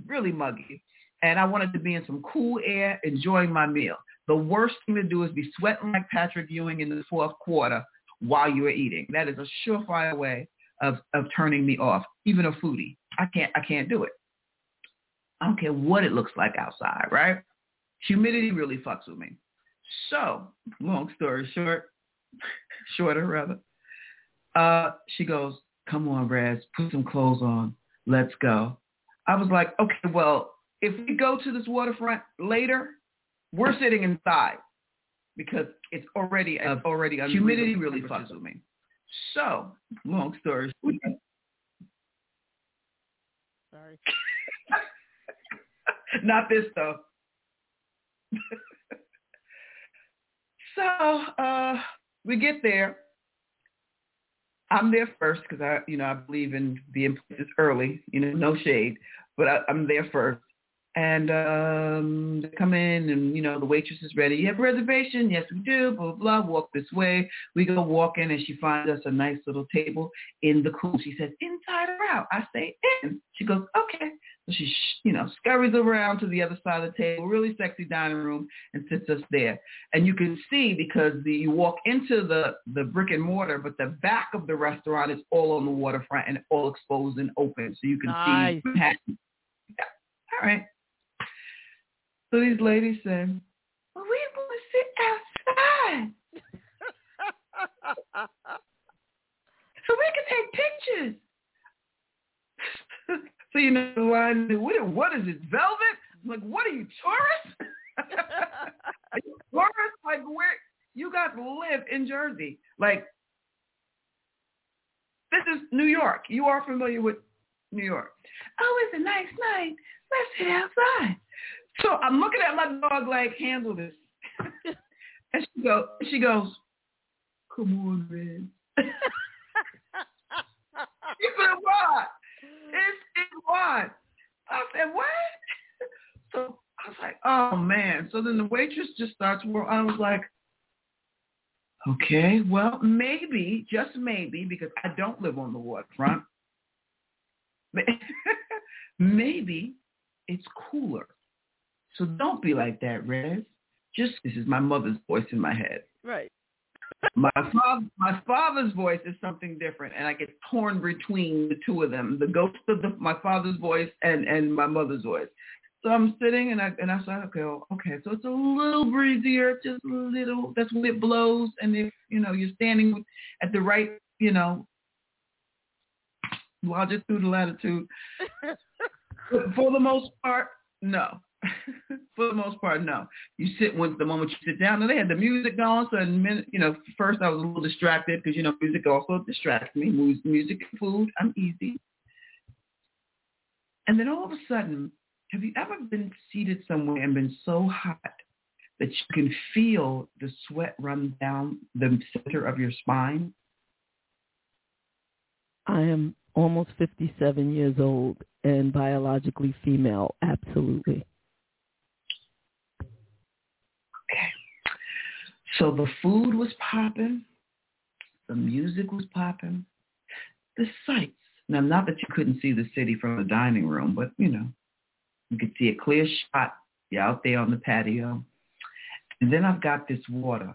really muggy. And I wanted to be in some cool air, enjoying my meal. The worst thing to do is be sweating like Patrick Ewing in the fourth quarter while you are eating. That is a surefire way of, of turning me off. Even a foodie. I can't I can't do it. I don't care what it looks like outside, right? Humidity really fucks with me. So, long story short, <laughs> shorter rather. Uh, she goes, come on, Raz, put some clothes on. Let's go. I was like, okay, well, if we go to this waterfront later, we're sitting inside because it's already it's already humidity really fucks with me. So, long story. Sorry. <laughs> Not this though. <laughs> so uh, we get there. I'm there first because I, you know, I believe in being places early. You know, no shade, but I, I'm there first. And um, they come in and, you know, the waitress is ready. You have a reservation? Yes, we do. Blah, blah, blah. Walk this way. We go walk in and she finds us a nice little table in the cool. She says, inside or out? I say, in. She goes, okay. So she, you know, scurries around to the other side of the table, really sexy dining room, and sits us there. And you can see because the, you walk into the, the brick and mortar, but the back of the restaurant is all on the waterfront and all exposed and open. So you can nice. see Manhattan. Yeah. All right. So these ladies say, well, we want to sit outside. <laughs> so we can take pictures. <laughs> so you know, line, what, what is it, velvet? I'm like, what are you, tourists? <laughs> are you tourists? Like, where? You got to live in Jersey. Like, this is New York. You are familiar with New York. Oh, it's a nice night. Let's sit outside. So I'm looking at my dog like, handle this. <laughs> and she go, she goes, come on, man. he said, what? It's, it's what? I said, what? So I was like, oh, man. So then the waitress just starts, where I was like, okay, well, maybe, just maybe, because I don't live on the waterfront, <laughs> maybe it's cooler so don't be like that, Rez. Just this is my mother's voice in my head. Right. my father, my father's voice is something different, and I get torn between the two of them, the ghost of the, my father's voice and and my mother's voice. So I'm sitting and I and I said, okay, okay, so it's a little breezier, just a little. That's when it blows, and if you know you're standing at the right, you know, longitude, and latitude. <laughs> for the most part, no. <laughs> for the most part, no. You sit when the moment you sit down, and they had the music going. So, in you know, first I was a little distracted because you know music also distracts me. Music food, I'm easy. And then all of a sudden, have you ever been seated somewhere and been so hot that you can feel the sweat run down the center of your spine? I am almost 57 years old and biologically female, absolutely. So the food was popping, the music was popping, the sights. Now, not that you couldn't see the city from the dining room, but you know, you could see a clear shot. You're out there on the patio. And then I've got this water.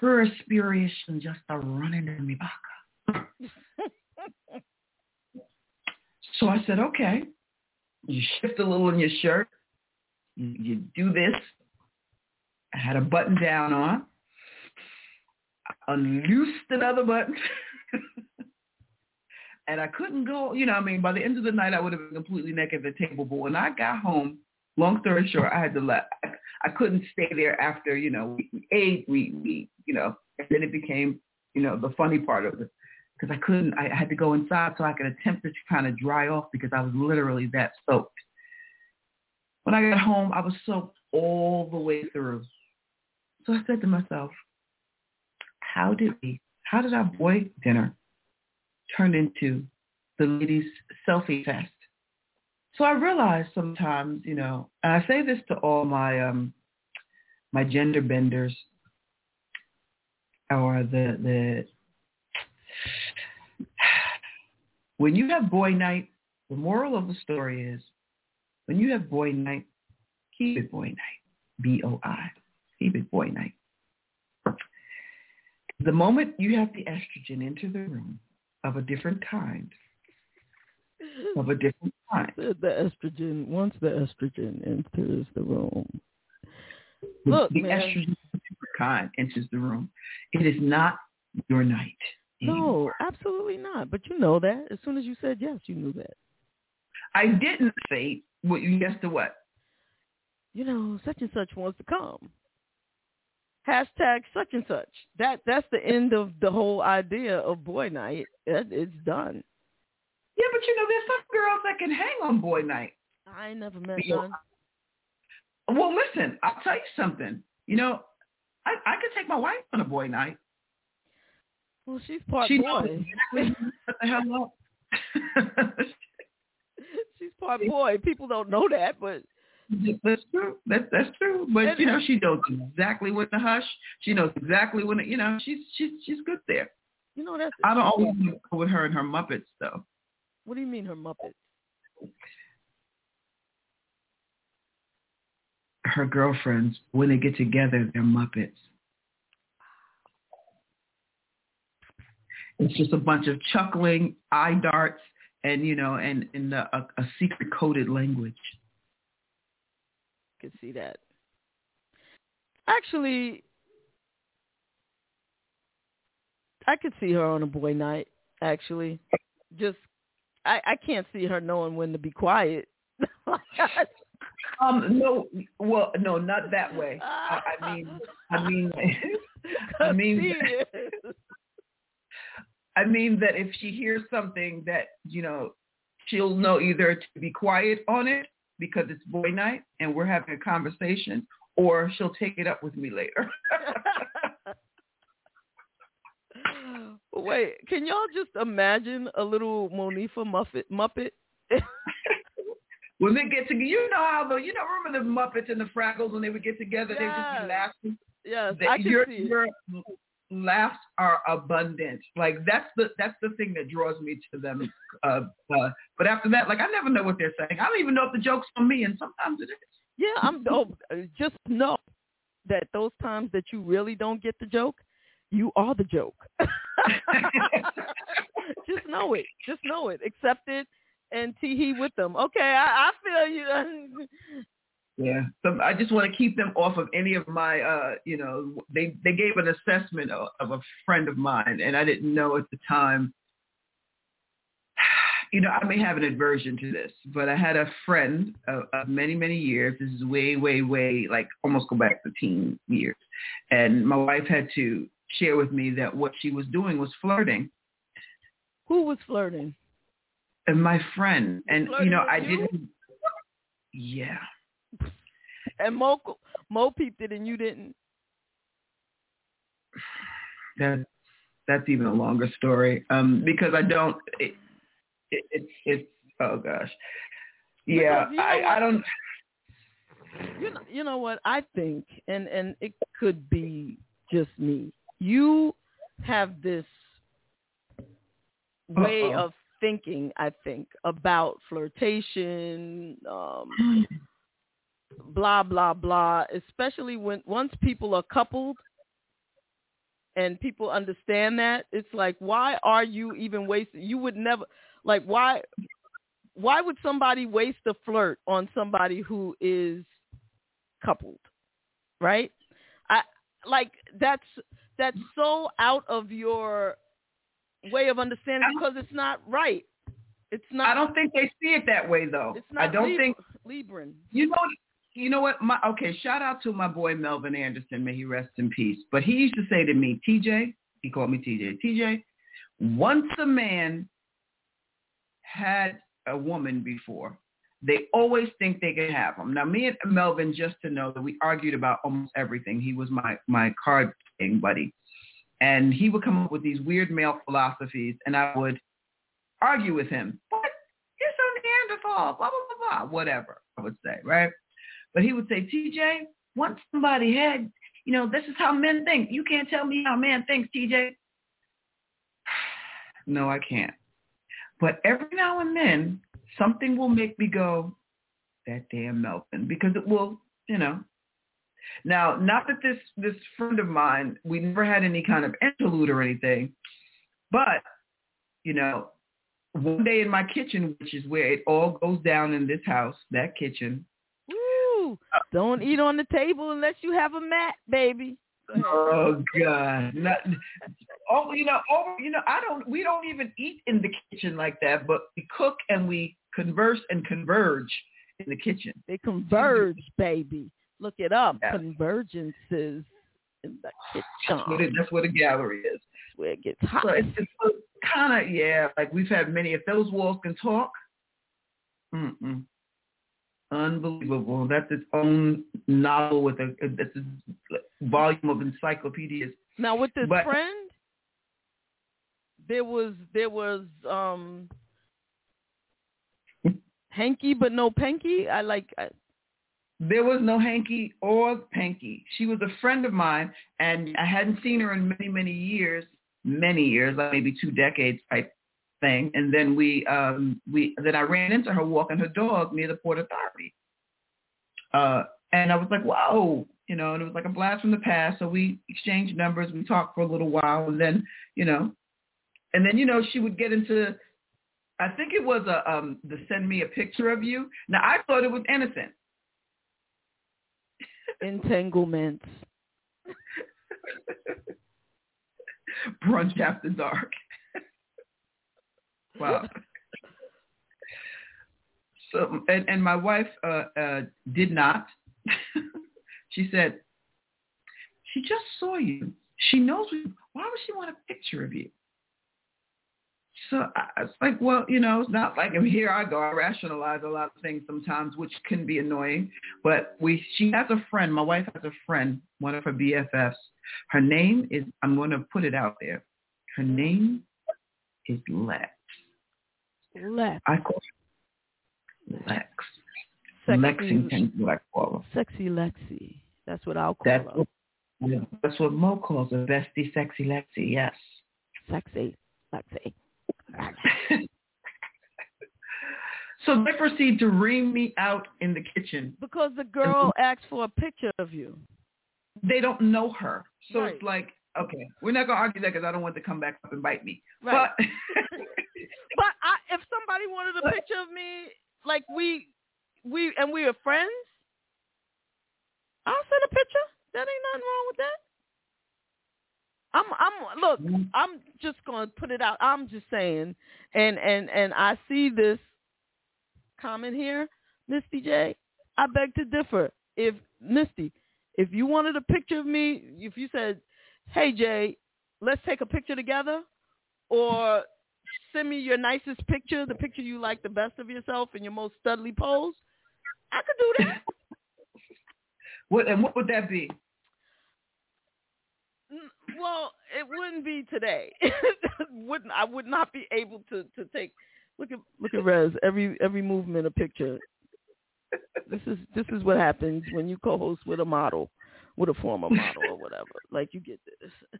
Perspiration just a running in me back. <laughs> so I said, okay. You shift a little in your shirt. You, you do this. I had a button down on. I unloosed another button. <laughs> and I couldn't go, you know, I mean, by the end of the night, I would have been completely naked at the table. But when I got home, long story short, I had to let, I couldn't stay there after, you know, we ate, we, we, you know, and then it became, you know, the funny part of it. Because I couldn't, I had to go inside so I could attempt to kind of dry off because I was literally that soaked. When I got home, I was soaked all the way through. So I said to myself, how did we, how did our boy dinner turn into the ladies' selfie fest? So I realized sometimes, you know, and I say this to all my um my gender benders or the the <sighs> when you have boy night, the moral of the story is when you have boy night, keep it boy night. B O I big boy night. The moment you have the estrogen into the room of a different kind, of a different kind. The, the estrogen, once the estrogen enters the room. The, Look, the estrogen kind enters the room. It is not your night. No, absolutely not. But you know that. As soon as you said yes, you knew that. I didn't say what you yes to what? You know, such and such wants to come hashtag such and such. That that's the end of the whole idea of boy night. It, it's done. Yeah, but you know, there's some girls that can hang on boy night. I never met know. Well, listen, I'll tell you something. You know, I I could take my wife on a boy night. Well, she's part she boy. knows exactly what the hell up. <laughs> she's part boy. People don't know that, but That's true. That's that's true. But you know, she knows exactly when to hush. She knows exactly when to, you know. She's she's she's good there. you know that's. I don't always go with her and her Muppets though. What do you mean her Muppets? Her girlfriends, when they get together, they're Muppets. It's just a bunch of chuckling, eye darts, and you know, and in a, a secret coded language. Could see that. Actually, I could see her on a boy night. Actually, just I I can't see her knowing when to be quiet. <laughs> Um, no, well, no, not that way. I, I <laughs> mean, I mean, <laughs> I mean, I mean that if she hears something that you know, she'll know either to be quiet on it because it's boy night and we're having a conversation, or she'll take it up with me later. <laughs> Wait, can y'all just imagine a little Monifa Muppet Muppet? <laughs> when they get together, you know how the you know remember the Muppets and the Fraggles when they would get together, they would just be laughing. yes, I can see it. Laughs are abundant. Like that's the that's the thing that draws me to them. Uh, uh, but after that, like I never know what they're saying. I don't even know if the joke's on me, and sometimes it is. Yeah, I'm. Oh, just know that those times that you really don't get the joke, you are the joke. <laughs> just know it. Just know it. Accept it and tee hee with them. Okay, I, I feel you. <laughs> Yeah. So I just want to keep them off of any of my, uh, you know, they, they gave an assessment of, of a friend of mine and I didn't know at the time, <sighs> you know, I may have an aversion to this, but I had a friend of, of many, many years. This is way, way, way, like almost go back to teen years. And my wife had to share with me that what she was doing was flirting. Who was flirting? And my friend, and you know, I you? didn't, yeah. And Mo Mo peeped it and you didn't. that that's even a longer story um because i don't it, it, it it's oh gosh yeah you know i i don't You know, you know what I think, and and it could be just me. You have this way Uh-oh. of thinking, I think, about flirtation, um, <sighs> <clears throat> blah blah blah. Especially when once people are coupled, and people understand that, it's like, why are you even wasting? You would never like why. Why would somebody waste a flirt on somebody who is coupled, right? I like that's that's so out of your way of understanding because it's not right. It's not. i don't think they see it that way though It's not i don't Lib- think Libran. you know you know what my okay shout out to my boy melvin anderson may he rest in peace but he used to say to me tj he called me tj tj once a man had a woman before they always think they can have them. Now, me and Melvin, just to know that we argued about almost everything. He was my my card playing buddy, and he would come up with these weird male philosophies, and I would argue with him. What? You're so Neanderthal. Blah blah blah blah. Whatever I would say, right? But he would say, TJ, once somebody had, you know, this is how men think. You can't tell me how man thinks, TJ. <sighs> No, I can't. But every now and then, something will make me go, that damn Melvin, because it will, you know. Now, not that this this friend of mine, we never had any kind of interlude or anything, but you know, one day in my kitchen, which is where it all goes down in this house, that kitchen. Woo! Don't eat on the table unless you have a mat, baby. Oh God! Not, oh, you know, oh, you know, I don't. We don't even eat in the kitchen like that, but we cook and we converse and converge in the kitchen. They converge, baby. Look it up. Yeah. Convergences in the That's what, it, kitchen. that's what a gallery is. That's where it gets hot. So it's, it's kind of yeah. Like we've had many. If those walls can talk, mm-mm. Unbelievable. That's its own novel with a that's a volume of encyclopedias. Now with this But- friend, there was there was um hanky but no panky. I like. I, There was no hanky or panky. She was a friend of mine, and I hadn't seen her in many, many years, many years, like maybe two decades type thing. And then we, um, we, then I ran into her walking her dog near the Port Authority. Uh, and I was like, whoa, you know, and it was like a blast from the past. So we exchanged numbers. We talked for a little while, and then, you know, and then you know she would get into. I think it was a um the send me a picture of you. Now I thought it was innocent. entanglements. <laughs> Brunch after dark. Wow. <laughs> So and, and my wife uh, uh, did not. <laughs> she said she just saw you. She knows you. Why would she want a picture of you? So I was like, well, you know, it's not like I'm here I go. I rationalize a lot of things sometimes, which can be annoying. But we, she has a friend. My wife has a friend, one of her BFFs. Her name is, I'm going to put it out there. Her name is Lex. Lex. I call Lex. Sexy, Lexington, what I call her. Sexy Lexi. That's what I'll call That's her. what, that's what Mo calls her, bestie, sexy Lexi. Yes. Sexy Lexi. <laughs> So they proceed to ring me out in the kitchen. Because the girl asked for a picture of you. They don't know her. So Right. it's like, okay, we're not going to argue that because I don't want to come back up and bite me. Right. But <laughs> But I, if somebody wanted a picture of me, like we, we and we are friends, I'll send a picture. That ain't nothing wrong with that. I'm, I'm. Look, mm-hmm. I'm just gonna put it out. I'm just saying, and and and I see this comment here, Misty J. I beg to differ. If Misty, if you wanted a picture of me, if you said, "Hey Jay, let's take a picture together," or send me your nicest picture, the picture you like the best of yourself and your most studly pose, I could do that. <laughs> what and what would that be? Well, it wouldn't be today. <laughs> wouldn't I would not be able to to take look at look at Rez every every movement a picture. This is this is what happens when you co-host with a model, with a former model or whatever. Like you get this. <laughs>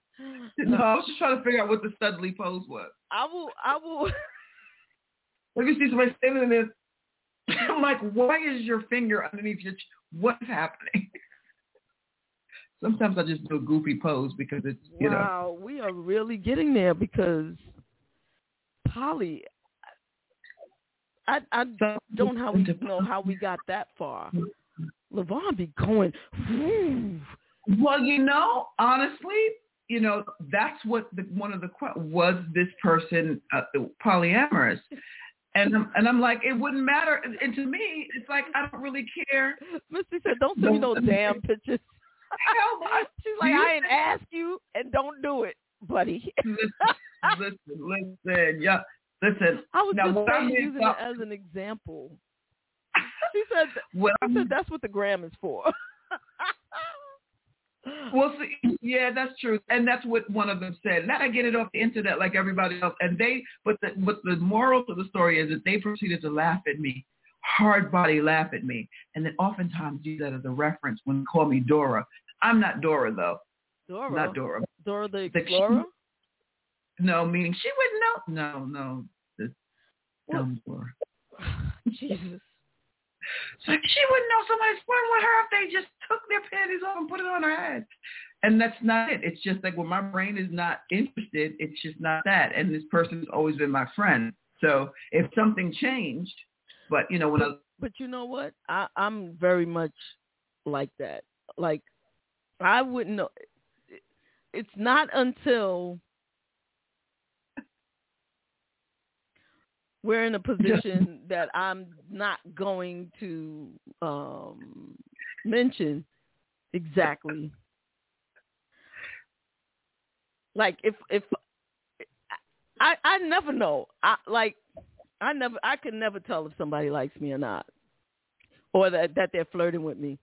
No, I was just trying to figure out what the studly pose was. I will I will <laughs> Let me see somebody standing in this. I'm like, why is your finger underneath your? Ch- What's happening? <laughs> Sometimes I just do a goofy pose because it's you know. Wow, we are really getting there because Polly, I I don't how we know how we got that far. Levon be going. Well, you know, honestly, you know, that's what the, one of the was this person uh, polyamorous, and I'm, and I'm like, it wouldn't matter. And, and to me, it's like I don't really care. Misty said, "Don't send me no damn pictures." Hell, <laughs> She's like, "I ain't ask you, and don't do it, buddy." <laughs> listen, listen, listen, yeah, listen. I was Now, just what I saying, mean using it as an example. She said, What "I said mm-hmm. that's what the gram is for." <laughs> Well, see, yeah, that's true, and that's what one of them said. Now I get it off the internet like everybody else, and they. But the but the moral to the story is that they proceeded to laugh at me, hard body laugh at me, and then oftentimes use that as a reference when they call me Dora. I'm not Dora though, Dora, not Dora. Dora the The- Explorer. No, meaning she wouldn't know. No, no, the Dora. <laughs> Jesus. Like she wouldn't know somebody's flirting with her if they just took their panties off and put it on her head. And that's not it. It's just like when my brain is not interested, it's just not that. And this person's always been my friend. So if something changed, but you know when I But you know what? I, I'm very much like that. Like I wouldn't know. It's not until we're in a position <laughs> that I'm not going to um, mention exactly. Like if if I I never know. I like I never I can never tell if somebody likes me or not, or that that they're flirting with me.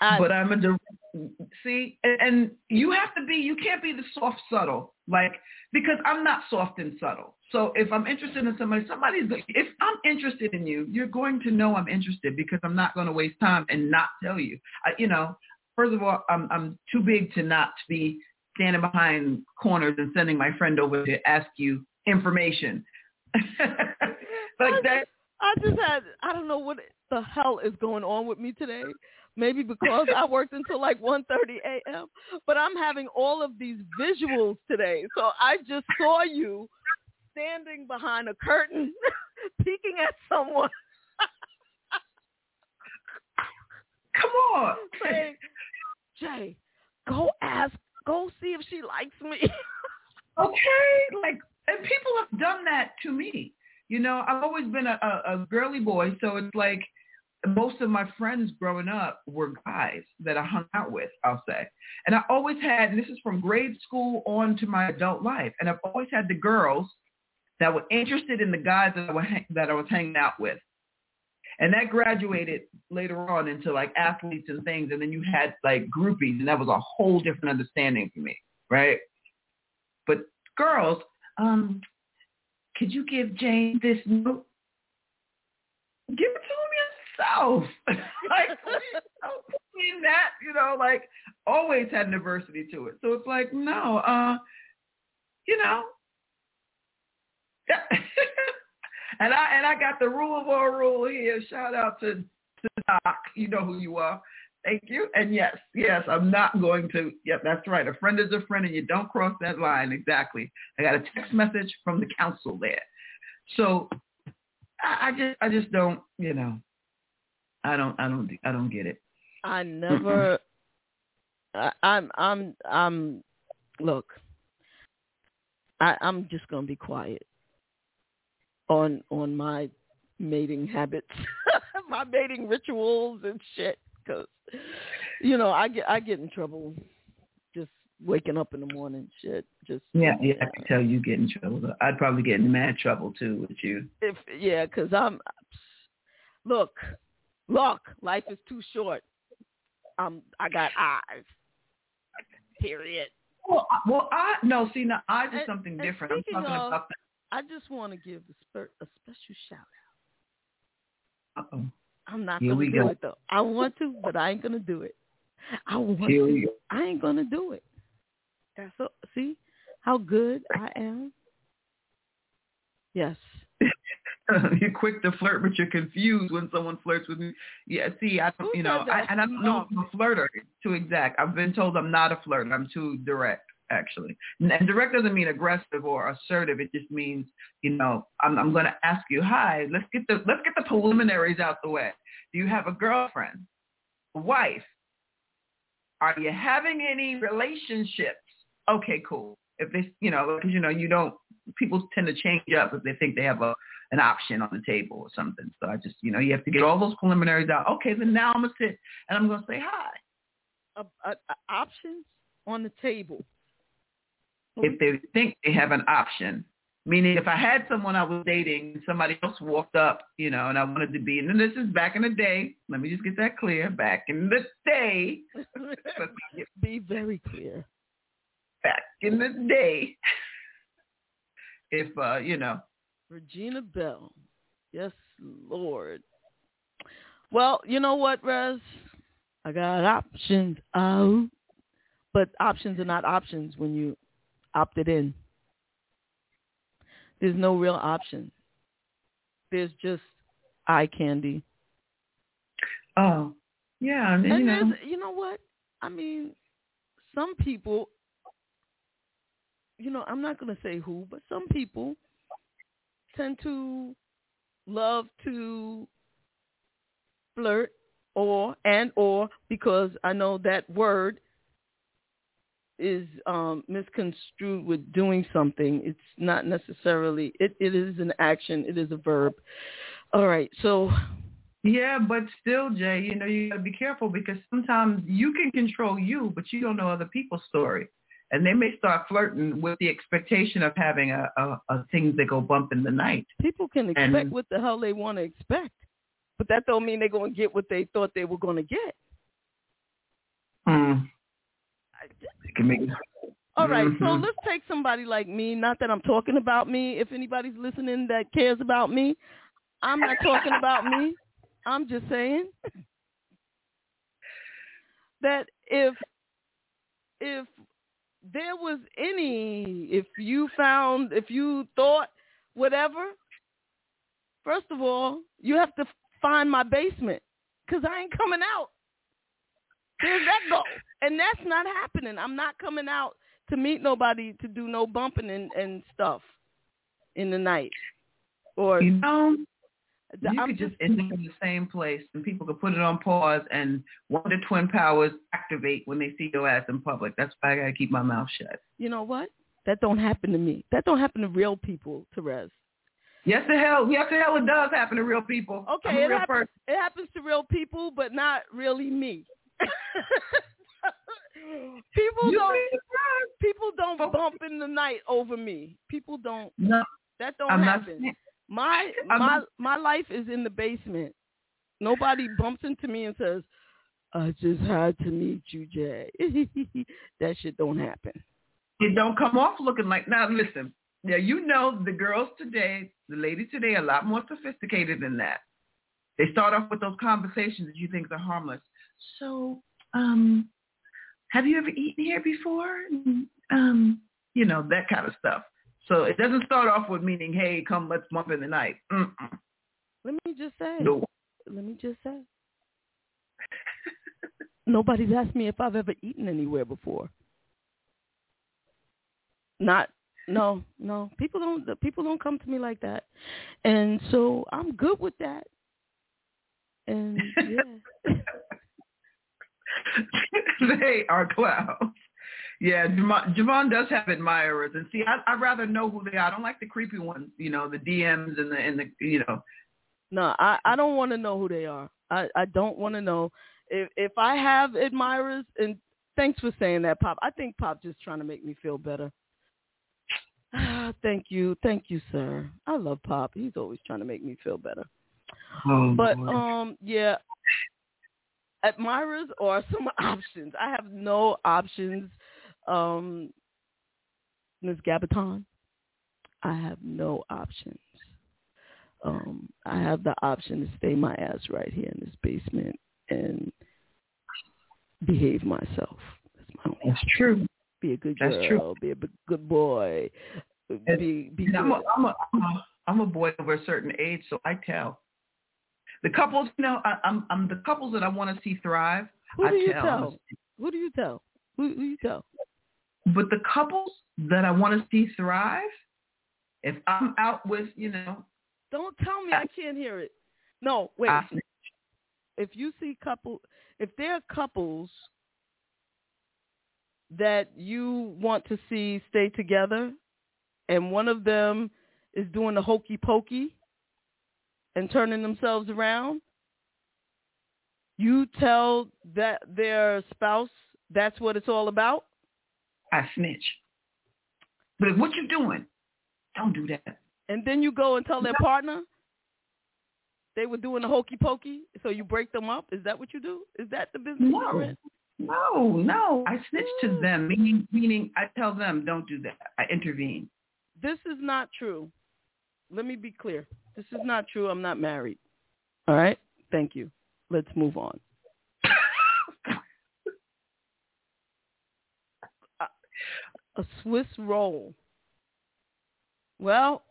I, but I'm a mm-hmm. direct, see, and, and you have to be. You can't be the soft subtle, like because I'm not soft and subtle. So if I'm interested in somebody, somebody's. If I'm interested in you, you're going to know I'm interested because I'm not going to waste time and not tell you. I, you know, first of all, I'm I'm too big to not be standing behind corners and sending my friend over to ask you information. <laughs> like that. I just had I don't know what the hell is going on with me today. Maybe because I worked until like 1:30 a.m. But I'm having all of these visuals today. So I just saw you standing behind a curtain, <laughs> peeking at someone. <laughs> Come on, Jay. Jay, go ask, go see if she likes me. <laughs> okay, like, and people have done that to me. You know, I've always been a, a, a girly boy, so it's like most of my friends growing up were guys that I hung out with, I'll say. And I always had, and this is from grade school on to my adult life, and I've always had the girls that were interested in the guys that I, were, that I was hanging out with. And that graduated later on into like athletes and things. And then you had like groupies, and that was a whole different understanding for me, right? But girls, um, could you give Jane this note? Give it to yourself. <laughs> like, <laughs> in that, you know, like always had an adversity to it. So it's like, no, uh, you know. <laughs> and I and I got the rule of all rule here. Shout out to, to Doc. You know who you are. Thank you. And yes, yes, I'm not going to. Yep, that's right. A friend is a friend, and you don't cross that line. Exactly. I got a text message from the council there. So I, I just, I just don't, you know, I don't, I don't, I don't get it. I never. I, I'm, I'm, I'm. Look, I, I'm just gonna be quiet on on my mating habits, <laughs> my mating rituals and shit because you know I get I get in trouble just waking up in the morning. Shit, just yeah, yeah. I can tell you get in trouble. I'd probably get in mad trouble too with you. If yeah, because I'm look, look, life is too short. Um, I got eyes. Period. Well, well, I no. See, now eyes is something different. I'm talking of, about. I just want to give a, a special shout out. Uh-oh. I'm not Here gonna do go. it though. I want to, but I ain't gonna do it. I want Here to. I ain't gonna do it. That's so, see how good I am. Yes. <laughs> you're quick to flirt, but you're confused when someone flirts with me. Yeah, see, I don't, you know. I, and I don't know if I'm a flirter. Too exact. I've been told I'm not a flirt. I'm too direct, actually. And and direct doesn't mean aggressive or assertive. It just means, you know, I'm, I'm going to ask you, hi, let's get the let's get the preliminaries out the way. Do you have a girlfriend, a wife? Are you having any relationships? Okay, cool. If they, you know, because you know, you don't. People tend to change up if they think they have a an option on the table or something. So I just, you know, you have to get all those preliminaries out. Okay, then now I'm gonna sit and I'm gonna say hi. A, a options on the table. If they think they have an option, meaning if I had someone I was dating, somebody else walked up, you know, and I wanted to be, and then this is back in the day. Let me just get that clear. Back in the day, <laughs> Be very clear. back in the day, if uh, you know, Regina Belle. Yes, Lord. Well, you know what, Rez? I got options out. But options are not options when you opted in. There's no real option. There's just eye candy. oh, yeah, I mean, you And know, there's, you know what? I mean, some people, you know, I'm not going to say who, but some people tend to love to flirt or and or because I know that word is um misconstrued with doing something. It's not necessarily it, it is an action, it is a verb. All right, so Yeah, but still, Jay, you know, you got to be careful because sometimes you can control you, but you don't know other people's story. And they may start flirting with the expectation of having a, a, a things that go bump in the night. people can expect And- what the hell they want to expect. But that don't mean they're going to get what they thought they were going to get. Mm. It can make it All right, so Mhm. let's take somebody like me. Not that I'm talking about me. If anybody's listening that cares about me, I'm not talking about me. <laughs> I'm just saying that if if there was any, if you found, if you thought whatever, first of all, you have to find my basement because I ain't coming out. There's that go, and that's not happening. I'm not coming out to meet nobody to do no bumping and, and stuff in the night. Or You know, you I'm could just end up in the same place, and people could put it on pause, and one of the twin powers activate when they see your ass in public. That's why I gotta keep my mouth shut. you know what? That don't happen to me. That don't happen to real people, Terez. Yes, the hell, yes, the hell, it does happen to real people. Okay, it real happens. It happens to real people, but not really me. <laughs> people You don't. People don't bump in the night over me. People don't. No, That don't I'm not. My <laughs> my my life is in the basement. Nobody bumps into me and says, "I just had to meet you, Jay." <laughs> that shit don't happen. It don't come off looking like. Now listen, now you know the girls today, the ladies today, are a lot more sophisticated than that. They start off with those conversations that you think are harmless. So, um, have you ever eaten here before? Um, you know that kind of stuff. So it doesn't start off with meaning, "Hey, come, let's bump in the night." Mm-mm. Let me just say. No. Let me just say. <laughs> Nobody's asked me if I've ever eaten anywhere before. Not no, no. People don't people don't come to me like that. And so I'm good with that. And yeah. <laughs> they are clowns. Yeah, JaVonne, JaVonne does have admirers, and see, I, I'd rather know who they are. I don't like the creepy ones, you know, the DMs and the and the you know. No, I, I don't want to know who they are. I, I don't want to know. If if I have admirers, and thanks for saying that, Pop. I think Pop just trying to make me feel better. <sighs> thank you, thank you, sir. I love Pop. He's always trying to make me feel better. Oh, But boy. um, yeah, admirers are <laughs> some options. I have no options. Um, Ms. Gabaton, I have no options. Um, I have the option to stay my ass right here in this basement and behave myself. That's my only that's true. be a good That's girl, true. be a good boy, be be And I'm a, I'm a I'm a I'm a boy over a certain age, so I tell. The couples, you know, I, I'm I'm the couples that I want to see thrive. Who I do you tell. tell? Who do you tell? Who, who you tell? But the couples that I want to see thrive, if I'm out with, you know, Don't tell me I can't hear it. No, wait. I, if you see couple, if there are couples that you want to see stay together, and one of them is doing the hokey pokey and turning themselves around, you tell that their spouse that's what it's all about. I snitch. But what you doing, don't do that. and then you go and tell their partner they were doing the hokey pokey, so you break them up. Is that what you do? Is that the business No, no, no. I snitch to mm. them, meaning meaning I tell them don't do that. I intervene. This is not true. Let me be clear. This is not true. I'm not married. All right. Thank you. Let's move on. a, a Swiss roll. Well,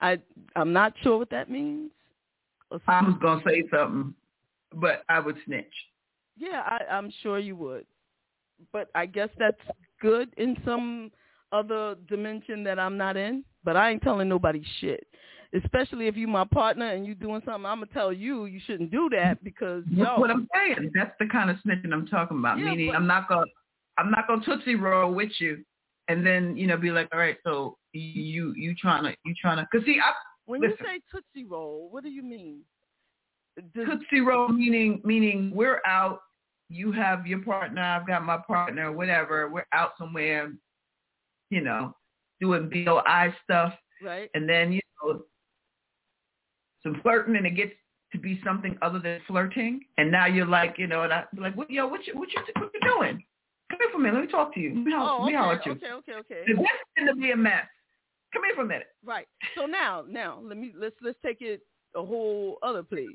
I I'm not sure what that means. I was gonna say something, but I would snitch. Yeah, I, I'm sure you would. But I guess that's good in some other dimension that I'm not in. But I ain't telling nobody shit. Especially if you my partner and you doing something, I'm gonna tell you you shouldn't do that because That's yo, what I'm saying. That's the kind of snitching I'm talking about. Yeah, Meaning but- I'm not gonna I'm not gonna tootsie roll with you, and then you know be like, all right, so you you trying to you trying to because see I when listen. you say tootsie roll, what do you mean? Does, Tootsie roll meaning meaning we're out. You have your partner. I've got my partner. Whatever. We're out somewhere. You know, doing BOI stuff, right? and then you know some flirting, and it gets to be something other than flirting, and now you're like, you know, and I'm like, what, yo, what you, what you, what you doing? Come here for a minute. Let me talk to you. Let me, oh, let me okay, holler at you. okay, okay, okay. This is going to be a mess. Come here for a minute. Right. So now, now let me let's let's take it a whole other place.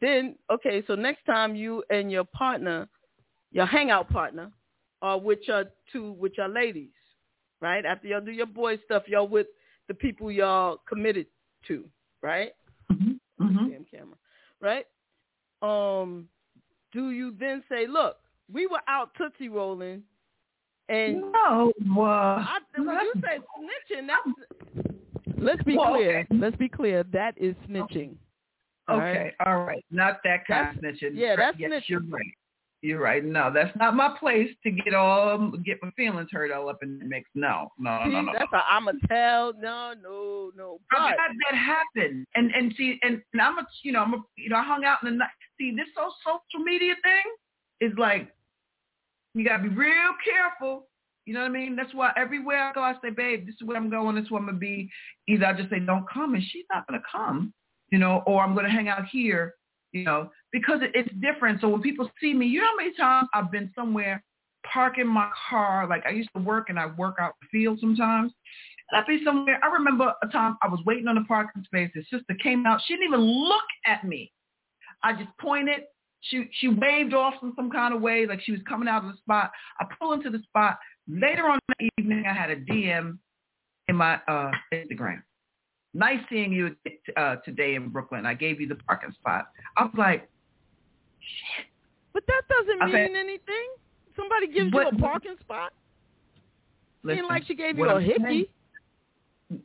Then okay, so next time you and your partner, your hangout partner, are with your two with your ladies, right? After y'all do your boy stuff, y'all with the people y'all committed to, right? Mm-hmm. Mm-hmm. Damn camera, right? Um, do you then say, look, we were out tootsie rolling, and no, well, I, when you say snitching, that's let's be Well, clear. okay. Let's be clear. That is snitching. All Okay, all right. Not that kind of snitching. yeah, that's yes, snitching. You're right. You're right. No, that's not my place to get all get my feelings hurt all up in the mix. No, no, See, no, no. that's a I'm a tell. No, no, no. I've But had that happen, and and see, and, and I'm a, you know, I'm a, you know, I hung out in the night. See, this whole social media thing is like, you gotta be real careful. You know what I mean? That's why everywhere I go, I say, babe, this is where I'm going. This is where I'm gonna be. Either I just say, don't come, and she's not gonna come, you know, or I'm gonna hang out here, you know, because it, it's different. So when people see me, you know how many times I've been somewhere, parking my car, like I used to work and I work out the field sometimes. And I'd be somewhere. I remember a time I was waiting on the parking space. His sister came out. She didn't even look at me. I just pointed. She she waved off in some kind of way, like she was coming out of the spot. I pull into the spot. Later on in the evening, I had a DM in my uh, Instagram. Nice seeing you uh, today in Brooklyn. I gave you the parking spot. I was like, but that doesn't I mean said- anything. Somebody gives But- you a parking spot. listen, like she gave you a I'm hickey. <laughs>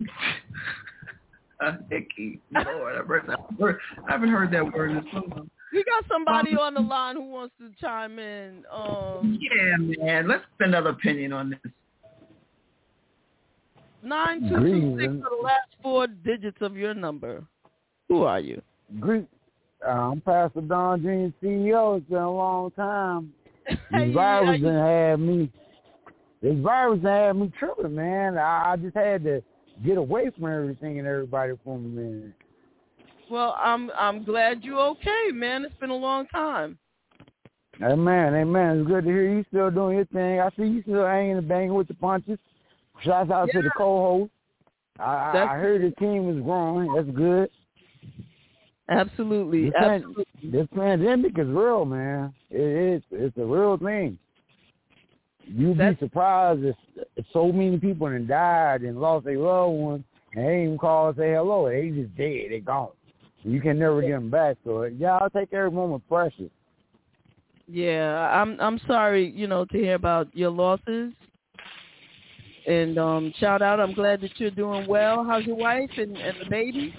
<laughs> a hickey. Lord, I've heard that word. I haven't heard that word in so long. We got somebody on the line who wants to chime in. Um, Yeah, man. Let's get another opinion on this. nine two two six Greetings. for the last four digits of your number. Who are you? Greet. Uh, I'm Pastor Don Jean CEO. It's been a long time. <laughs> This Hey, virus you- done had me. This virus done had me tripping, man. I, I just had to get away from everything and everybody for a minute. Well, I'm I'm glad you're okay, man. It's been a long time. Amen, amen. It's good to hear you still doing your thing. I see you still hanging and banging with the punches. Shouts out to the co-host. I, I, I That's- heard the team is growing. That's good. Absolutely, This, pan- absolutely. this pandemic is real, man. It is. It's a real thing. You'd be surprised if, if so many people have died and lost their loved ones and they even call and say hello. They just dead. They gone. You can never get them back. So y'all take every moment precious. Yeah, I'm I'm sorry, you know, to hear about your losses. And um shout out, I'm glad that you're doing well. How's your wife and, and the baby?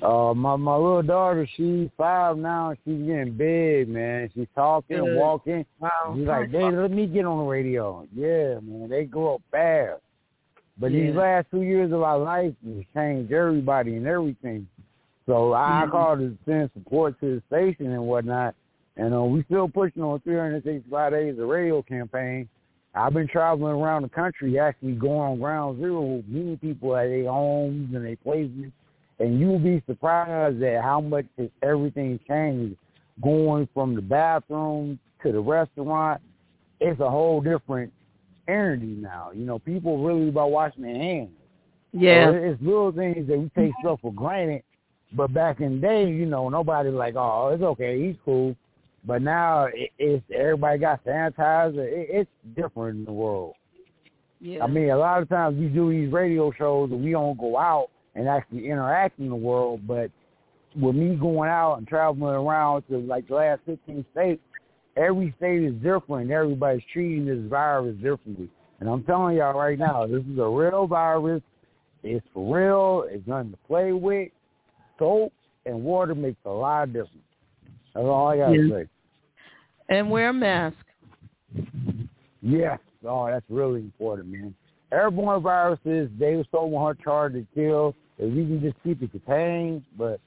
Uh, my my little daughter, she's five now. She's getting big, man. She's talking, Good. walking. Wow. She's like, Dad, let me get on the radio. Yeah, man, they grow up fast. But these last two years of our life has changed everybody and everything. So I Mhm. called to send support to the station and whatnot. And uh, we still pushing on 365 days of radio campaign. I've been traveling around the country, actually going on ground zero, meeting people at their homes and their places, and you'll be surprised at how much everything changed. Going from the bathroom to the restaurant, it's a whole different energy now. You know, people really about washing their hands. Yeah. So it's little things that we take stuff for granted. But back in the day, you know, nobody like, oh, it's okay, he's cool. But now it, it's everybody got sanitizer. It, it's different in the world. Yeah. I mean, a lot of times we do these radio shows and we don't go out and actually interact in the world. But with me going out and traveling around to like the last 15 states, every state is different. Everybody's treating this virus differently. And I'm telling y'all right now, this is a real virus. It's for real. It's nothing to play with. Soap and water makes a lot of difference. That's all I got to Yeah. say. And wear a mask. Yes. Oh, that's really important, man. Airborne viruses, they were so hard charged to kill. If we can just keep it contained, but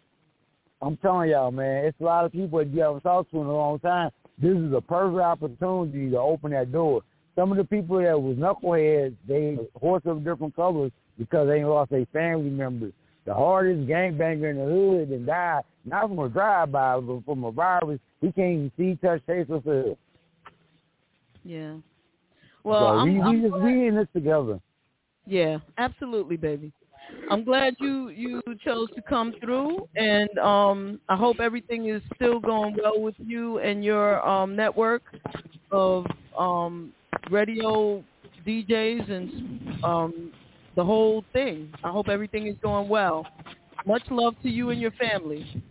I'm telling y'all, man, it's a lot of people that you haven't talked to in a long time. This is a perfect opportunity to open that door. Some of the people that was knuckleheads, they horse of different colors because they lost their family members. The hardest gangbanger in the hood and died not from a drive-by, but from a virus. He can't even see, touch, taste, or feel. Yeah. Well, so I'm, we, I'm we just we in this together. Yeah, absolutely, baby. I'm glad you you chose to come through, and um, I hope everything is still going well with you and your um, network of um, radio DJs and um, the whole thing. I hope everything is going well. Much love to you and your family.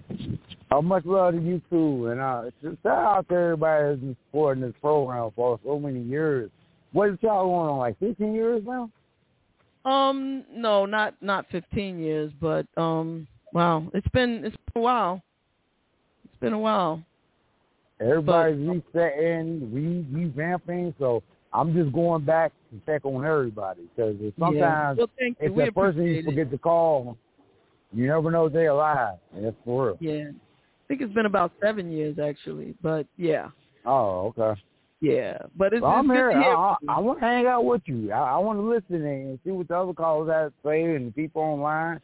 Oh, much love to you too, and uh, shout out to everybody that's been supporting this program for so many years. What is y'all going on? Like 15 years now? Um, no, not not 15 years, but um, wow, it's been it's been a while. It's been a while. Everybody's resetting, re revamping, so I'm just going back to check on everybody because sometimes yeah. well, if we that person you appreciate forget to call, you never know if they're alive. And that's for real. Yeah, I think it's been about seven years actually, but yeah. Oh, okay. Yeah, but it's, well, it's I'm here. to I, I, I want to hang out with you. I, I want to listen and see what the other callers have to say and the people online.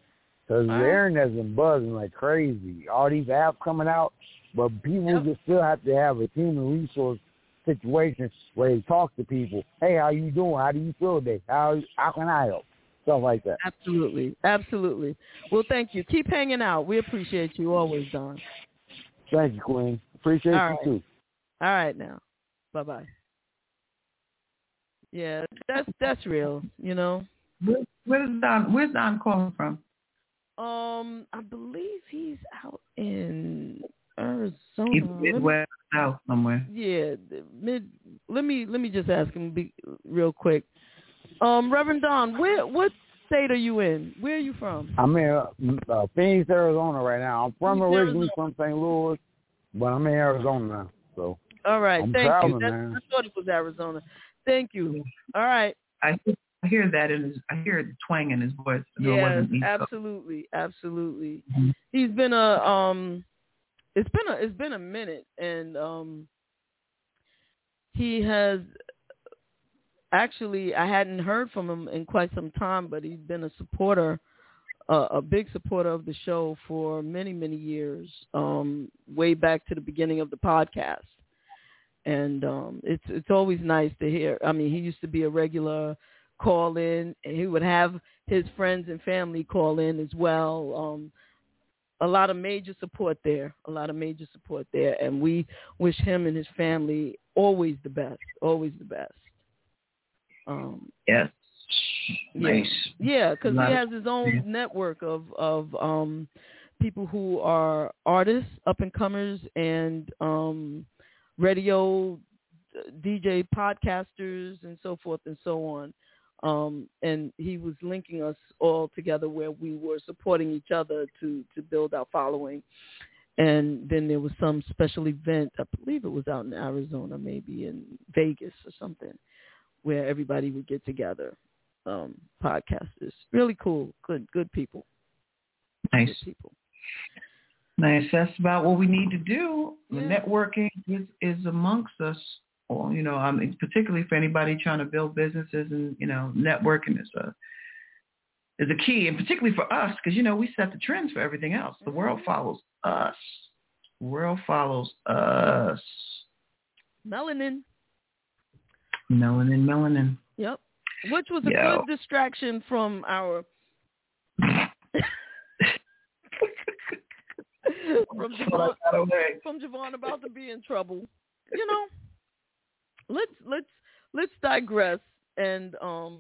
Because the All right. internet's been buzzing like crazy. All these apps coming out, but people Yep. just still have to have a human resource situation where they talk to people. Hey, how you doing? How do you feel today? How how can I help? Stuff like that. Absolutely, absolutely. Well, thank you. Keep hanging out. We appreciate you always, Don. Thank you, Queen. Appreciate All you right. too. All right now. Bye bye. Yeah, that's that's real, you know. Where, where's Don? Where's Don calling from? Um, I believe he's out in Arizona. Either Let me- Midwest, South somewhere. Yeah, the mid. Let me let me just ask him be, real quick. Um, Reverend Don, where what state are you in? Where are you from? I'm in uh, uh, Phoenix, Arizona right now. I'm from Phoenix, originally Arizona. from St. Louis, but I'm in Arizona now. So All right, I'm thank you. traveling, That, man. I thought it was Arizona. Thank you. All right. I, I hear that in his. I hear the twang in his voice. I it Yes, wasn't East Coast. absolutely, absolutely. Mhm. He's been a um, it's been a it's been a minute, and um, he has actually I hadn't heard from him in quite some time, but he's been a supporter, uh, a big supporter of the show for many many years, um, way back to the beginning of the podcast. And um, it's it's always nice to hear. I mean, he used to be a regular call in, and he would have his friends and family call in as well. Um, a lot of major support there, a lot of major support there, and we wish him and his family always the best, always the best. Um, Yes. Yeah. Nice. yeah, because Lot he has his own yeah. network of of um, people who are artists, up and comers, and um, radio uh, DJ podcasters, and so forth and so on. Um, and he was linking us all together where we were supporting each other to to build our following. And then there was some special event, I believe it was out in Arizona, maybe in Vegas or something, where everybody would get together um, podcasters. Really cool, good, good people. Nice. Good people. Nice. That's about what we need to do. The networking is, is amongst us. Or, you know, um, I mean, particularly for anybody trying to build businesses and, you know, networking is a, is a key. And particularly for us, because, you know, we set the trends for everything else. The world mm-hmm. follows us. The world follows us. Melanin. Melanin, melanin. Yep. Which was a Yeah. good distraction from our <laughs> from JaVonne, from JaVonne about to be in trouble. You know, let's let's let's digress and um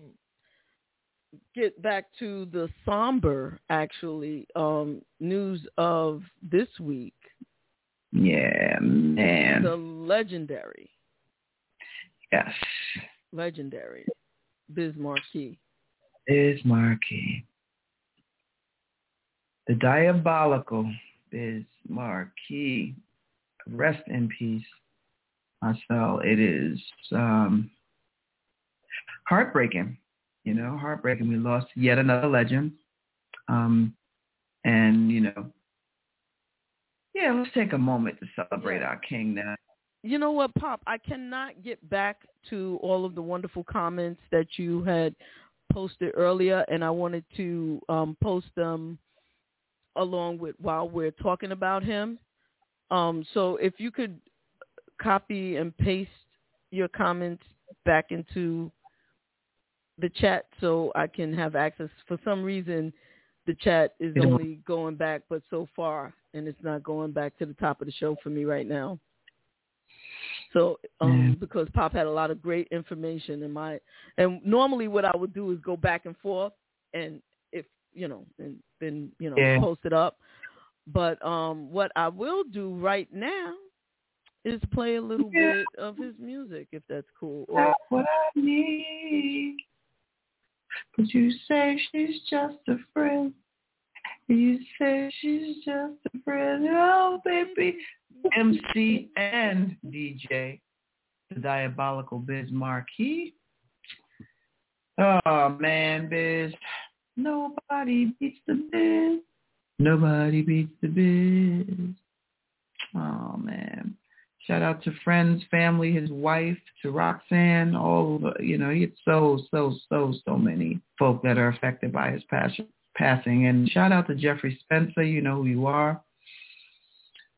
get back to the somber actually um news of this week. Yeah, man. The legendary, yes. legendary Biz Markie. Biz Markie. The diabolical Biz Markie. Rest in peace, Marcel. It is um, heartbreaking. You know, heartbreaking. We lost yet another legend. Um, and, you know, yeah, let's take a moment to celebrate Yeah. our king now. You know what, Pop? I cannot get back to all of the wonderful comments that you had posted earlier, and I wanted to um, post them along with while we're talking about him. Um, so if you could copy and paste your comments back into the chat so I can have access. For some reason, the chat is only going back but so far, and it's not going back to the top of the show for me right now. So, um, because Pop had a lot of great information in my, and normally what I would do is go back and forth, and if you know, and then you know, Yeah. post it up. But um, what I will do right now is play a little Yeah. bit of his music, if that's cool. Or, That's what I need. But you say she's just a friend. You say she's just a friend. Oh, baby. MC and DJ, the diabolical Biz Markie. Oh, man, Biz. Nobody beats the Biz. Nobody beats the Biz. Oh, man. Shout out to friends, family, his wife, to Roxanne, all you know, he had so, so, so, so many folk that are affected by his passion, passing. And shout out to Jeffrey Spencer, you know who you are.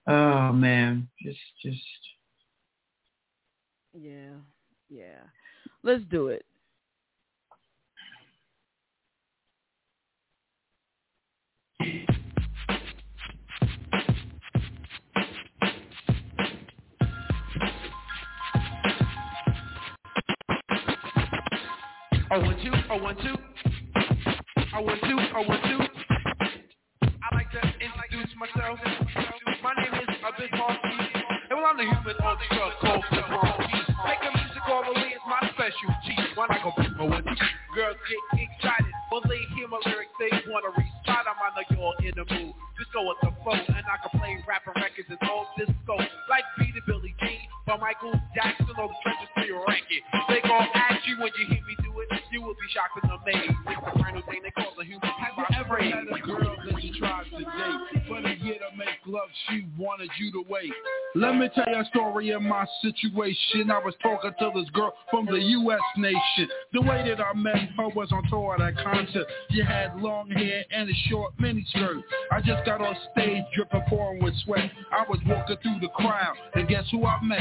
Oh man, just, just, yeah, yeah. Let's do it. I want to, I want to, I want to, I want to. I like to introduce myself. My name is Abid Marquis, and well, I'm the human on the drug called the Marquis. Making music all the way is my specialty. When I go pick my one, girls get excited when they hear my lyrics. They wanna recite 'em. I know you're in the mood. Just go with the flow, and I can play rapping records and all disco. Like Beat Billy Jean, by Michael Jackson, or the treasures to your record. They gon' ask you when you hear me be shocked and amazed. It's the final thing they call the human Have you ever had a girl that you tried to date, but a year to make love, she wanted you to wait? Let me tell you a story of my situation. I was talking to this girl from the U.S. nation. The way that I met her was on tour at a concert. She had long hair and a short miniskirt. I just got on stage dripping pouring with sweat. I was walking through the crowd, and guess who I met?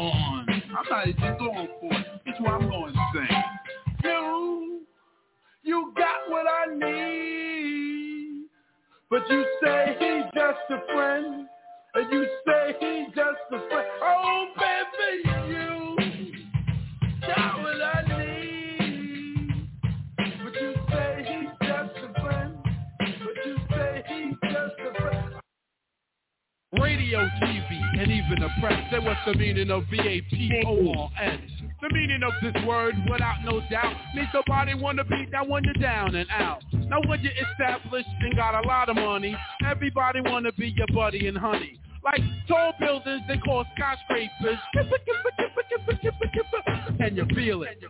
I'm not even going for it. It's what I'm going to sing. You, you got what I need. But you say he's just a friend. And you say he's just a friend. Oh, baby, you got what I need. But you say he's just a friend. But you say he's just a friend. Radio, TV, and even press. Say what's the meaning of V-A-P-O-R-S. The meaning of this word, without no doubt, means somebody wanna beat that one you down and out. Now when you're established and got a lot of money, everybody wanna be your buddy and honey. Like tall buildings, they call skyscrapers. And you feel it.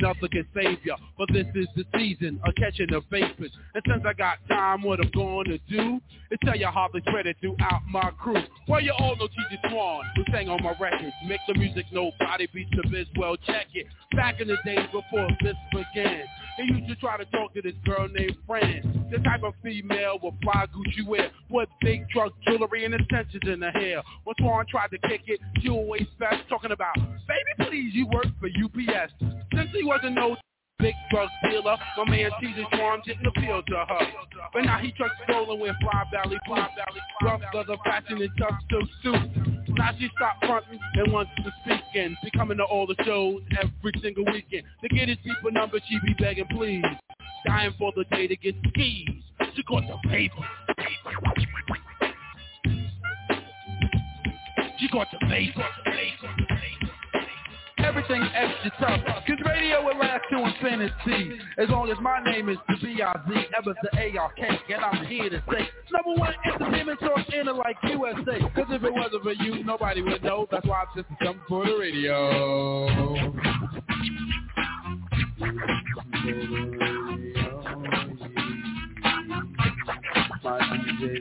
Nothing can save ya, but this is the season of catching the vapors. And since I got time, what I'm gonna do is tell you how the spread it throughout my crew. Well, you all know TJ Swan, who sang on my records. Make the music nobody beats the biz, well check it. Back in the days before this began, they used to try to talk to this girl named Fran. The type of female with fly Gucci wear, with big truck jewelry and extensions in her hair. When Swan tried to kick it, she always fast talking about, baby please, you work for UPS. Since he wasn't no big drug dealer, my man TJ Swan didn't appeal to her. But now he trucks rolling with fly valley, fly rough leather fashion and tough silk suits. Now she stopped fronting and wants to speak and be coming to all the shows every single weekend. To get his people number, she be begging please. Dying for the day to get skis. She got the paper. She got the paper. Everything extra tough. Cause radio will last to infinity. As long as my name is the B-I-Z, ever the A-R-K. And I'm here to say, number one entertainment source in it like USA. Cause if it wasn't for you, nobody would know. That's why I'm just coming for the radio. My DJ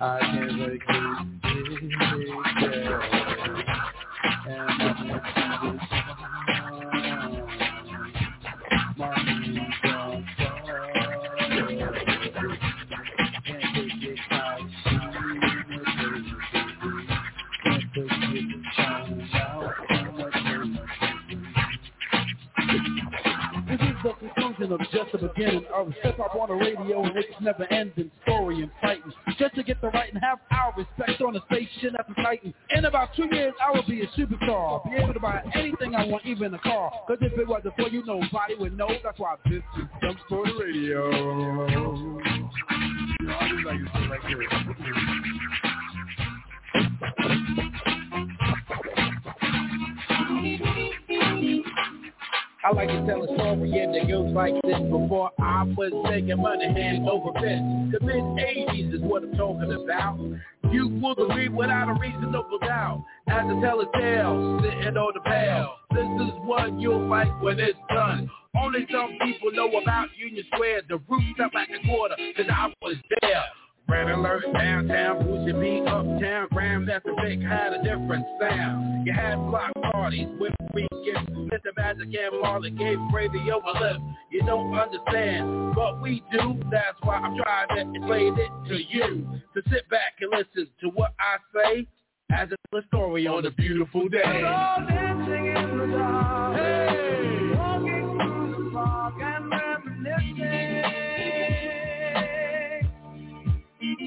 I can't wait of just the beginning of step up on the radio and it's never ending story and fighting just to get the right and have our respect on the station at the Titan. In about two years, I will be a superstar, be able to buy anything I want, even a car. Cause if it wasn't for you, nobody would know. That's why this is Jump for the Radio. You know, I just like. I can tell a story and it goes like this. Before I was taking money hand over fist. The mid-80s is what I'm talking about. You will agree without a reasonable doubt. As I tell a tale, sitting on the pail. This is what you'll like when it's done. Only some people know about Union Square The roots up at the quarter, cause I was there Red alert downtown, Bougie B uptown, Graham that's a big had a different sound. You had block parties with weekends, Mr. Magic and Marley gave Brady over lip. You don't understand, but we do. That's why I'm trying to explain it to you. To sit back and listen to what I say as a story on a beautiful day.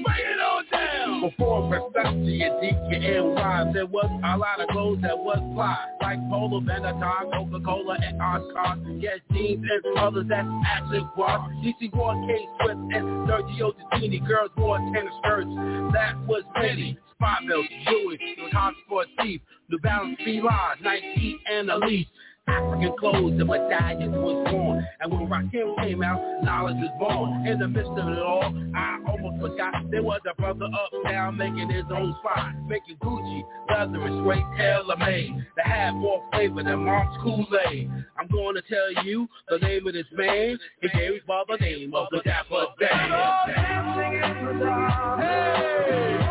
Bring it on down. Before Versace and DKNY, there was a lot of clothes that was fly, like Polo, Benetton, Coca-Cola, and Oscar. Yes, jeans and others that's actually was. DC wore K-Swiss and Sergio Tacchini. Girls wore tennis skirts. That was many. Spot belts, Jewish, Hot Sport Thief, New Balance Fila, Nike, and Elite. African clothes and medallions was born. And when Rakim came out, knowledge was born. In the midst of it all, I almost forgot there was a brother up uptown making his own spot, making Gucci, leather and straight tailor-made that had more flavor than Mark's Kool-Aid. I'm going to tell you the name of this man. He gave by the name of the Dapper Dan. Hey!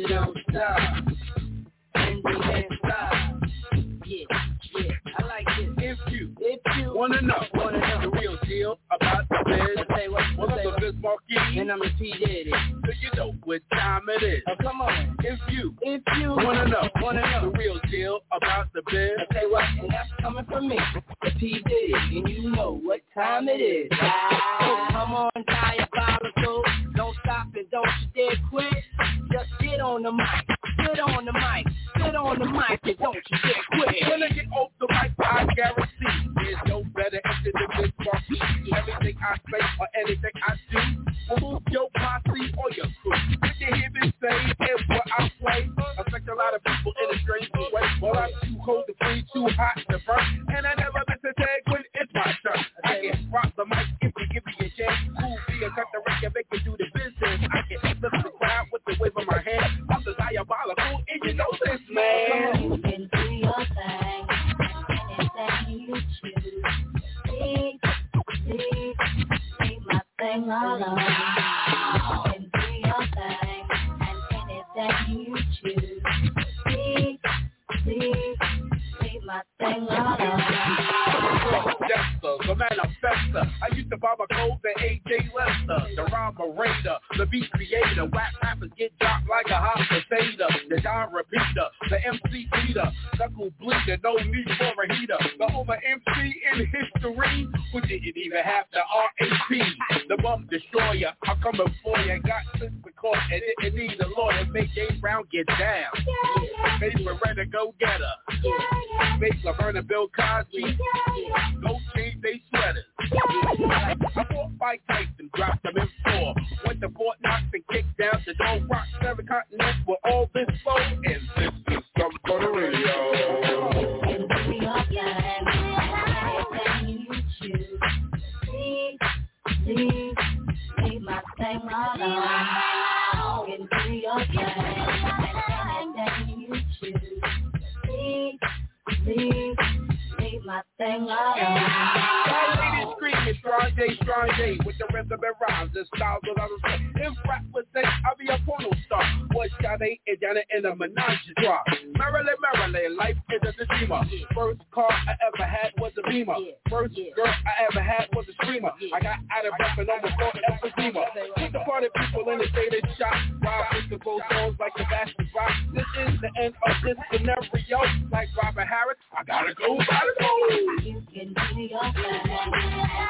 You don't stop. And you can't stop. Yeah, yeah, I like this. If you, if you wanna know, wanna know the real deal about the biz, say what, what Biz Markie, and I'm a P Diddy. So you know what time it is. Oh, come on. If you, if you wanna know, wanna know the real deal about the biz, say what, and that's coming from me, the P Diddy, and you know what time it is. So come on, oh, diabolical, don't you dare quit. Just get on the mic, get on the mic, get on the mic and don't you dare quit. When I get off the mic, I guarantee there's no better entry than this marquee. Everything I say or anything I do move your posse or your crew. You hear me say and what I play affect a lot of people in a strange way? Well, I'm too cold to free, too hot to burn, and I never miss a tag when it's my turn. I can rock the mic if you give me a chance. Cool, be a cut the record, make me do the I can the crowd with the wave of my hand. I'm the diabolical, and you know this, man. Do your thing, anything you choose. My thing all over. You can do your thing, and anything you choose. See, see, see my thing all over. The manifester. I used to bomb a code the AJ Lester, the rhyme raider, the beat creator. Whack rappers get dropped like a hot potato. The Don repeater, the MC leader, knuckle bleeder, no need for a heater. The over MC in history who didn't even have the RAP. The bum destroyer, I'm coming for you. Got since the court and didn't need a lawyer. Make James Brown get down. Make Loretta go get her. Make Laverne and Bill Cosby. Go change they sweaters. Mike Tyson, dropped him in four. Went to Fort Knox and kicked down the dome rock. Seven continents with all this flow. And this is some for the radio. Please, leave my. Anything you choose. Please, please, leave my screaming, strong day, strong day, with the rhythm and rhymes and styles that I say. If rap was say, I'll be a porno star. What Sade and Janet in a menage a trois. Marilyn, Marilyn, life is a dreamer. First car I ever had was a Beamer. First girl I ever had was a screamer. I got out of breath and almost caught emphysema. Keep the party people in the of shock. Rob with the gold songs like the basket rock. This is the end of this scenario. Like Robert Harris, I gotta go by the rules. You can do your thing.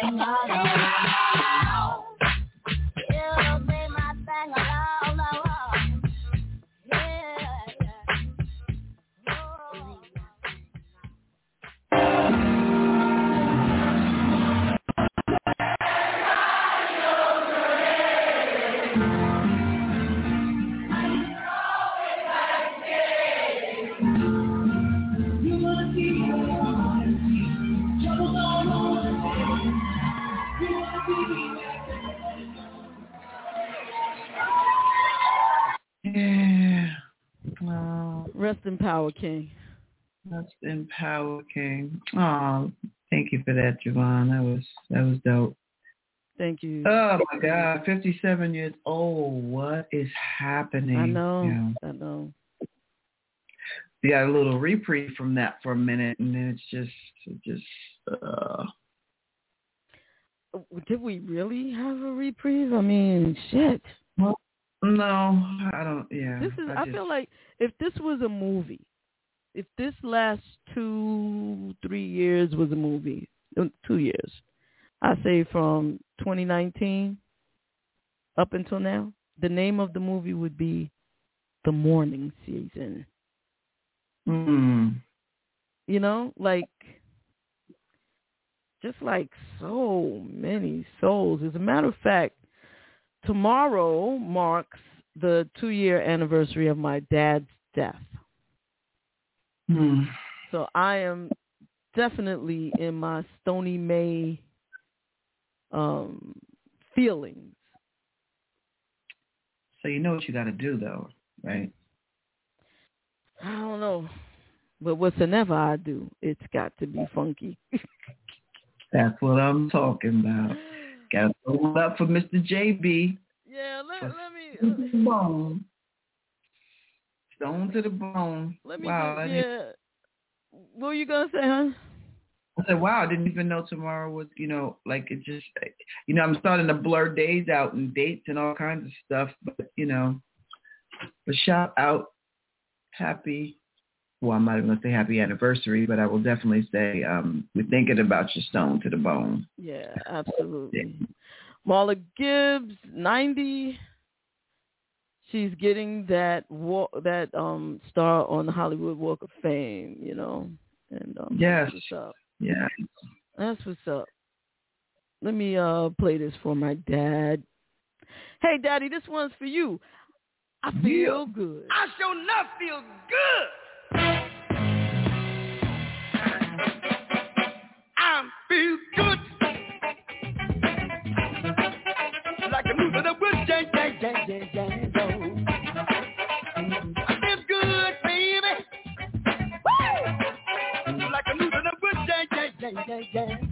can do Rest in power, King. Rest in power, King. Oh, thank you for that, JaVonne. That was that was dope. Thank you. Oh my God, fifty-seven years old. What is happening? I know. Yeah. I know. We got a little reprieve from that for a minute, and then it's just, it just. Uh, Did we really have a reprieve? I mean, shit. Well, no, I don't. Yeah. This is. I, just- feel like if this was a movie, if this last two, three years was a movie, uh, two years, I say from 2019 up until now, the name of the movie would be The Morning Season. Mm. You know, like just like so many souls. As a matter of fact, tomorrow marks the two year anniversary of my dad's death. Mm. So I am definitely in my Stony May um feelings. So you know what you got to do, though, right? I don't know. But whatsoever I do, it's got to be funky. <laughs> That's what I'm talking about. Got to hold up for Mr. JB. Yeah, let, let Stone to the bone. Stone to the bone. Let me wow. Just, yeah. What were you gonna say, huh? I said, wow, I didn't even know tomorrow was, you know, like it just, you know, I'm starting to blur days out and dates and all kinds of stuff. But, you know, but shout out, happy, well, I'm not even going to say happy anniversary, but I will definitely say um, we're thinking about your stone to the bone. Yeah, absolutely. Marla Gibbs, ninety. She's getting that walk, that um star on the Hollywood Walk of Fame, you know, and um, Yes. that's what's up. Yeah. That's what's up. Let me uh play this for my dad. Hey, Daddy, this one's for you. I feel good. I sure enough feel good. I feel good. Like a moose in the woods, jang, jang, jang, jang, jang, go. Jang, jang,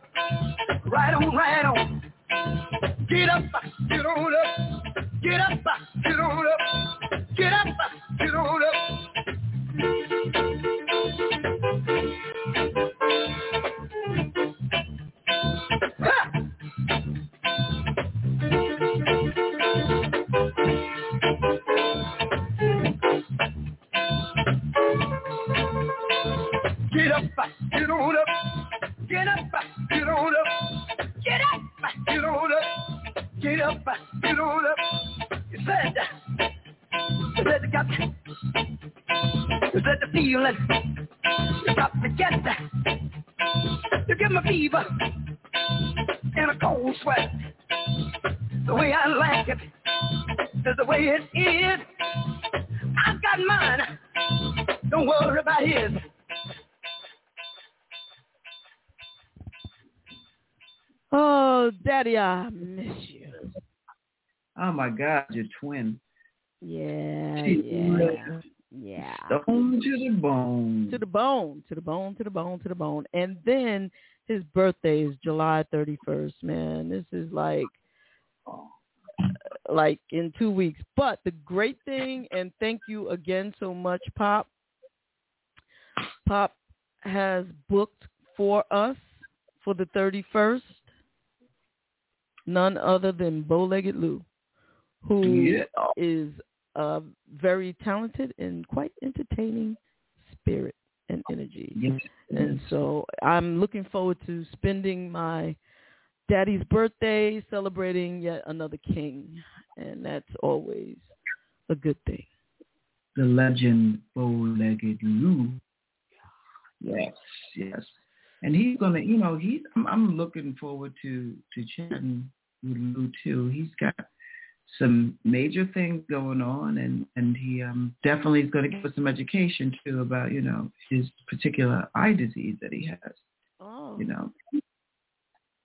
Right on, right on. Get up, get on up. Get up, get on up. Get up, get on up. Oh my God, your twin. Yeah, She's yeah, yeah. Stone to the bone. To the bone, to the bone, to the bone, to the bone. And then his birthday is July 31st, man. This is like like in 2 weeks. But the great thing and thank you again so much Pop. Pop has booked for us for the 31st none other than Bowlegged Lou, who is Yeah. a very talented and quite entertaining spirit and energy. Yes. And so I'm looking forward to spending my daddy's birthday celebrating yet another king. And that's always a good thing. the legend Bowlegged Lou. Yes, yes. and he's gonna, you know, he's. I'm, I'm looking forward to to chatting with Lou too. He's got some major things going on, and and he um definitely is going to give us some education too about you know his particular eye disease that he has. Oh, You know.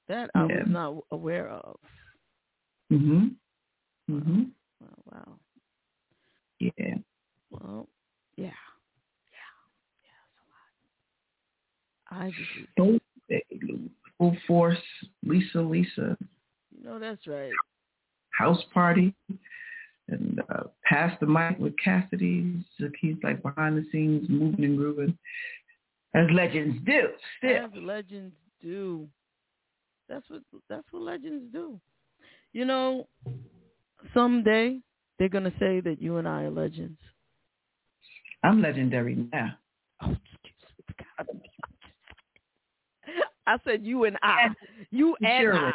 that I yeah. was not aware of. Mhm. Mhm. Oh, wow. Yeah. Well, yeah, yeah, yeah. It's a lot. I just, Full, full force, Lisa, Lisa. you know, that's right. House party and uh, pass the mic with Cassidy. So he's like behind the scenes, moving and grooving, as legends do. Still, As legends do. That's what that's what legends do. You know, someday they're gonna say that you and I are legends. I'm legendary now. Oh, <laughs> I said you and I, you and Surely. I,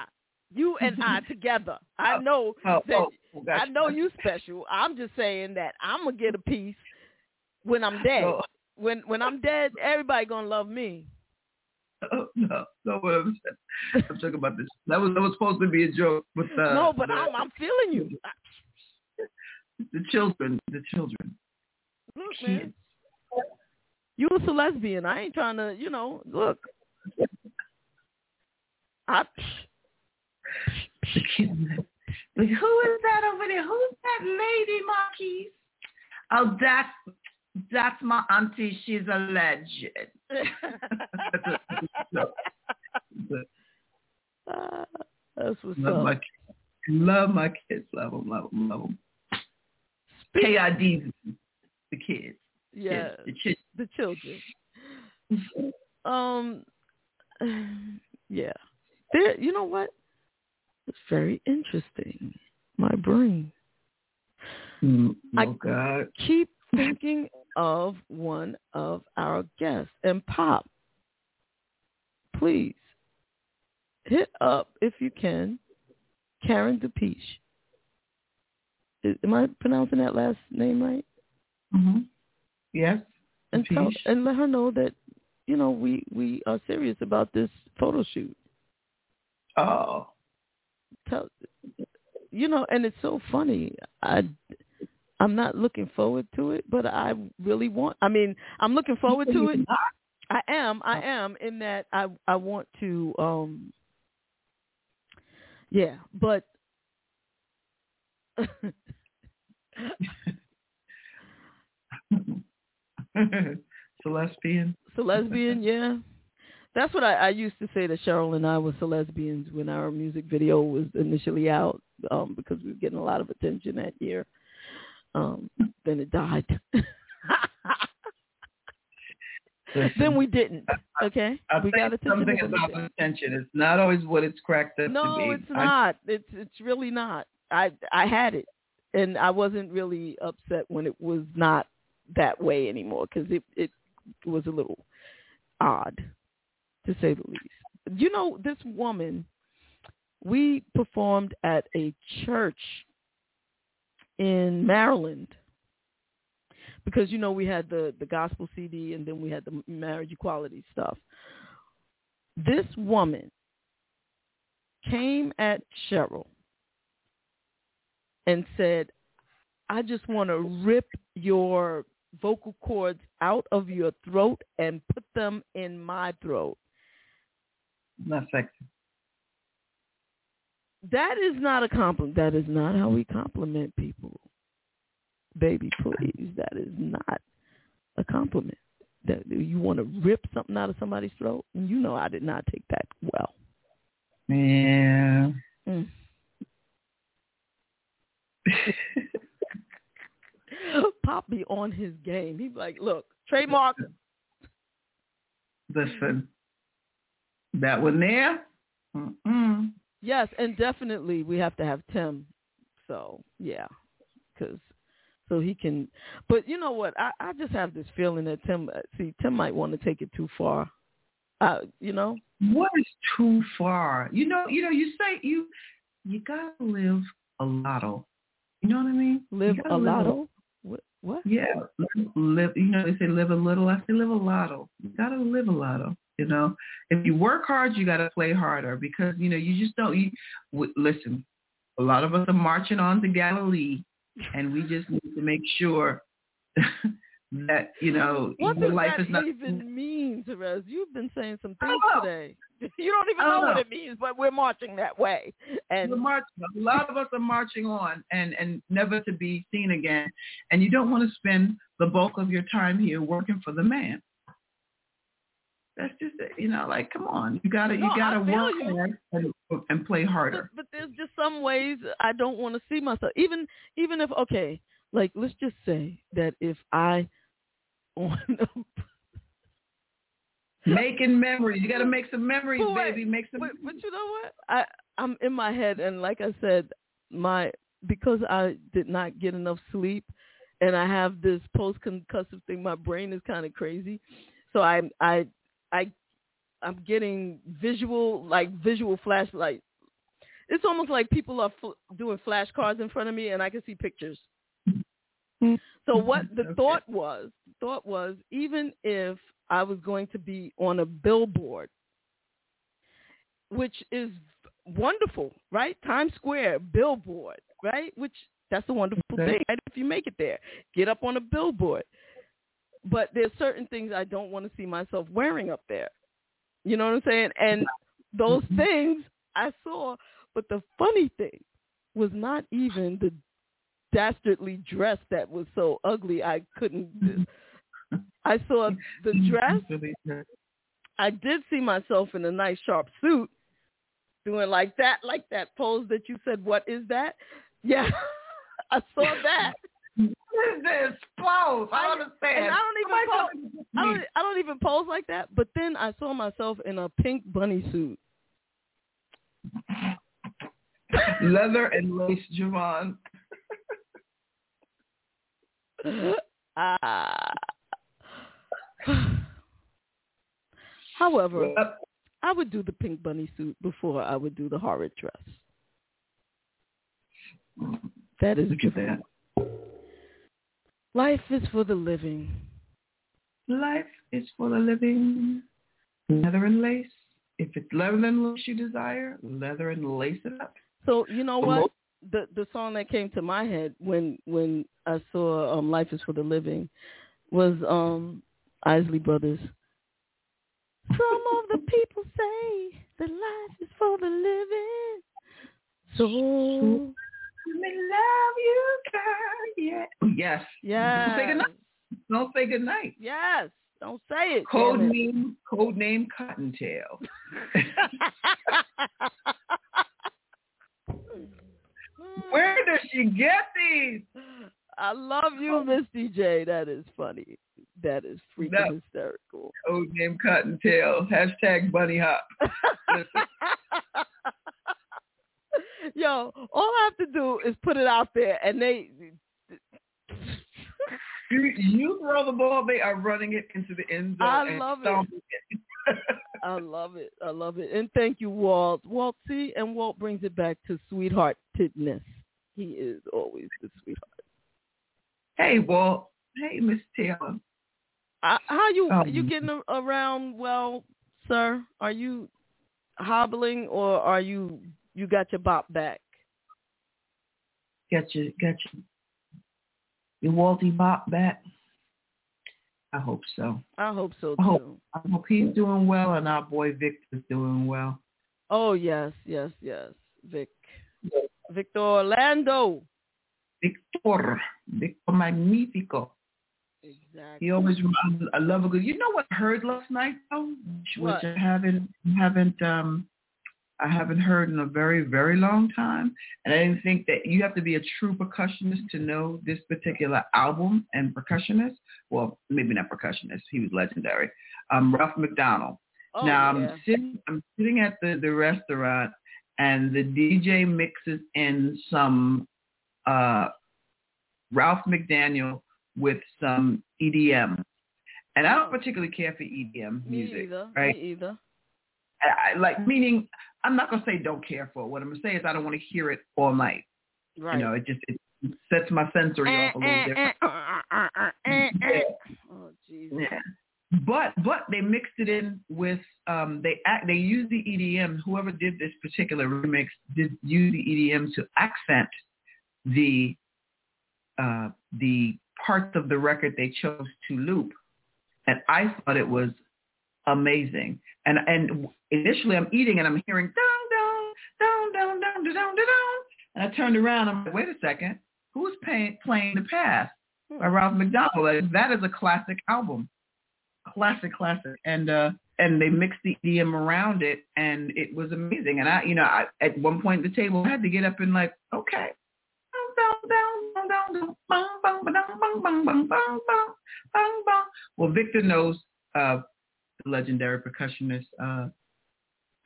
you and I <laughs> together. I know oh, that oh, oh, I know you special. I'm just saying that I'm gonna get a piece when I'm dead. Oh. When when I'm dead, everybody gonna love me. <laughs> Oh, no, no, what I'm saying. I'm talking about this. That was that was supposed to be a joke, but uh, no, but the, I'm I'm feeling you. <laughs> the children, the children. Look, man, you was a lesbian. I ain't trying to, you know, look. I Kids. <laughs> Like, who is that over there? Who's that lady, Marquise? Oh, that's that's my auntie. She's a legend. Uh, <laughs> <laughs> that's what's love up. my kids. Love my kids. Love them. Love them. Love them. KID, the kids. Yeah, Kids, the kids. the children. Um, <sighs> yeah. There, you know what? It's very interesting. My brain. Mm, I- oh God. Keep <laughs> thinking of one of our guests. And Pop, please hit up if you can Karen DePeach. Am I pronouncing that last name right? Mm-hmm. Yes. And tell, and let her know that you know we we are serious about this photo shoot. Oh. Tell you know, and it's so funny. I I'm not looking forward to it, but I really want. I mean, I'm looking forward to it. <laughs> I am. I am in that I I want to. um Yeah, but <laughs> Celestian. So <laughs> lesbian, yeah. That's what I, I used to say that Cheryl and I was so lesbians when our music video was initially out, um, because we were getting a lot of attention that year. Um, then it died. <laughs> then we didn't. Okay, I'll we tell got attention. something about attention. It's not always what it's cracked up to be. No, it's I- not. It's it's really not. I I had it, and I wasn't really upset when it was not that way anymore because it it was a little odd, to say the least. You know, this woman, we performed at a church in Maryland because you know we had the the gospel CD and then we had the marriage equality stuff. This woman came at Cheryl and said, I just want to rip your vocal cords out of your throat and put them in my throat. Not sexy. That is not a compliment. That is not how we compliment people. Baby, please. That is not a compliment. That you want to rip something out of somebody's throat. And you know I did not take that well. Yeah. Mm. <laughs> Pop be on his game. He'd like, look, trademark. Listen, that one there. Mm-mm. Yes, and definitely we have to have Tim. So yeah, because so he can. But you know what? I I just have this feeling that Tim. uh, See, Tim might want to take it too far. Uh, you know. What is too far? You know, you know, you say you you gotta live a lotto. You know what I mean? Live a gotta live lotto. What? What? Yeah, live. You know, they say live a little. I say live a lotto. You gotta live a lotto. You know, if you work hard, you got to play harder because you know you just don't. You w- listen. A lot of us are marching on to Galilee, and we just need to make sure <laughs> that you know What your life that is not. even mean, Terez? You've been saying some things today. <laughs> You don't even know don't what know. it means, but we're marching that way. And We're marching. A lot of us are marching on and, and never to be seen again. And you don't want to spend the bulk of your time here working for the man. That's just it. You know, like come on, you gotta No, you gotta work you. hard and, and play harder. but there's just some ways I don't want to see myself. Even even if okay, like let's just say that if I on <laughs> Making memories. You gotta make some memories, But baby. Make some. But, but you know what? I I'm in my head, and like I said, my because I did not get enough sleep, and I have this post concussive thing. My brain is kind of crazy, so I I I I'm getting visual like visual flashlight. It's almost like people are fl- doing flashcards in front of me, and I can see pictures. So mm-hmm. what the thought was, thought was even if I was going to be on a billboard, which is wonderful, right? Times Square billboard, right? Which that's a wonderful Okay. thing. Right? If you make it there, get up on a billboard. But there's certain things I don't want to see myself wearing up there. You know what I'm saying? And those mm-hmm. things I saw, but the funny thing was not even the dastardly dress that was so ugly I couldn't. Mm-hmm. I saw <laughs> the dress. I did see myself in a nice sharp suit, doing like that, like that pose that you said. What is that? Yeah, <laughs> I saw that. Is this pose? I don't understand. And I don't even Somebody pose. I don't, I don't even pose like that. But then I saw myself in a pink bunny suit. Leather and lace, JaVonne. <laughs> Ah. <sighs> However, I would do the pink bunny suit before I would do the horrid dress. That is Look at that. Life is for the living. Life is for the living. Leather and lace. If it's leather and lace you desire, leather and lace it up. So you know what? The the song that came to my head when when I saw um Life is for the Living was um Isley Brothers. Some of the people say that life is for the living. So love you, girl. Yeah. Yes. Yes. Don't say goodnight. Don't say goodnight. Yes. Don't say it. Code damn it. name, code name Cottontail. <laughs> Where does she get these? I love you, oh. Miss DJ. That is funny. That is freaking No. hysterical. Code name Cottontail. Hashtag bunny hop. <laughs> Yo, all I have to do is put it out there, and they. You, you throw the ball, they are running it into the end zone. I love it. it. <laughs> I love it. I love it. And thank you, Walt. Walt, see, and Walt brings it back to sweetheart sweetheartedness. He is always the sweetheart. Hey, Walt. Hey, Miss Taylor. Uh, how you Um, you getting around well, sir? Are you hobbling or are you you got your bop back? Got your, got your, your Walty Bop back. I hope so. I hope so I hope, too. I hope he's doing well and our boy Victor's doing well. Oh yes, yes, yes. Vic, Victor Orlando. Victor, Victor Magnifico. Exactly. He always reminds I love a good. You know what I heard last night though, which, What? which I haven't haven't um I haven't heard in a very very long time, and I didn't think that you have to be a true percussionist to know this particular album and percussionist. Well, maybe not percussionist. He was legendary. Um, Ralph MacDonald. Oh, now yeah. I'm sitting I'm sitting at the the restaurant, and the DJ mixes in some uh Ralph McDaniel with some EDM. And I don't particularly care for EDM Oh. Me music, either. right? Me either. I, like meaning I'm not gonna say don't care for it. What I'm gonna say is I don't want to hear it all night. Right. You know, it just it sets my sensory off a little Eh, different. eh, eh, uh, uh, uh, eh, <laughs> eh. Oh jeez. Yeah. but but they mixed it in with um they act they used the EDM. Whoever did this particular remix did use the EDM to accent the uh the parts of the record they chose to loop, and I thought it was amazing. And and initially I'm eating and I'm hearing down down down down down down down, and I turned around. I'm like, wait a second, who's paying, playing the Path by Ralph MacDonald? That is a classic album, classic classic. And uh and they mixed the EDM around it, and it was amazing. And I, you know, I, at one point at the table, I had to get up and like, okay, well, Victor knows uh, the legendary percussionist uh,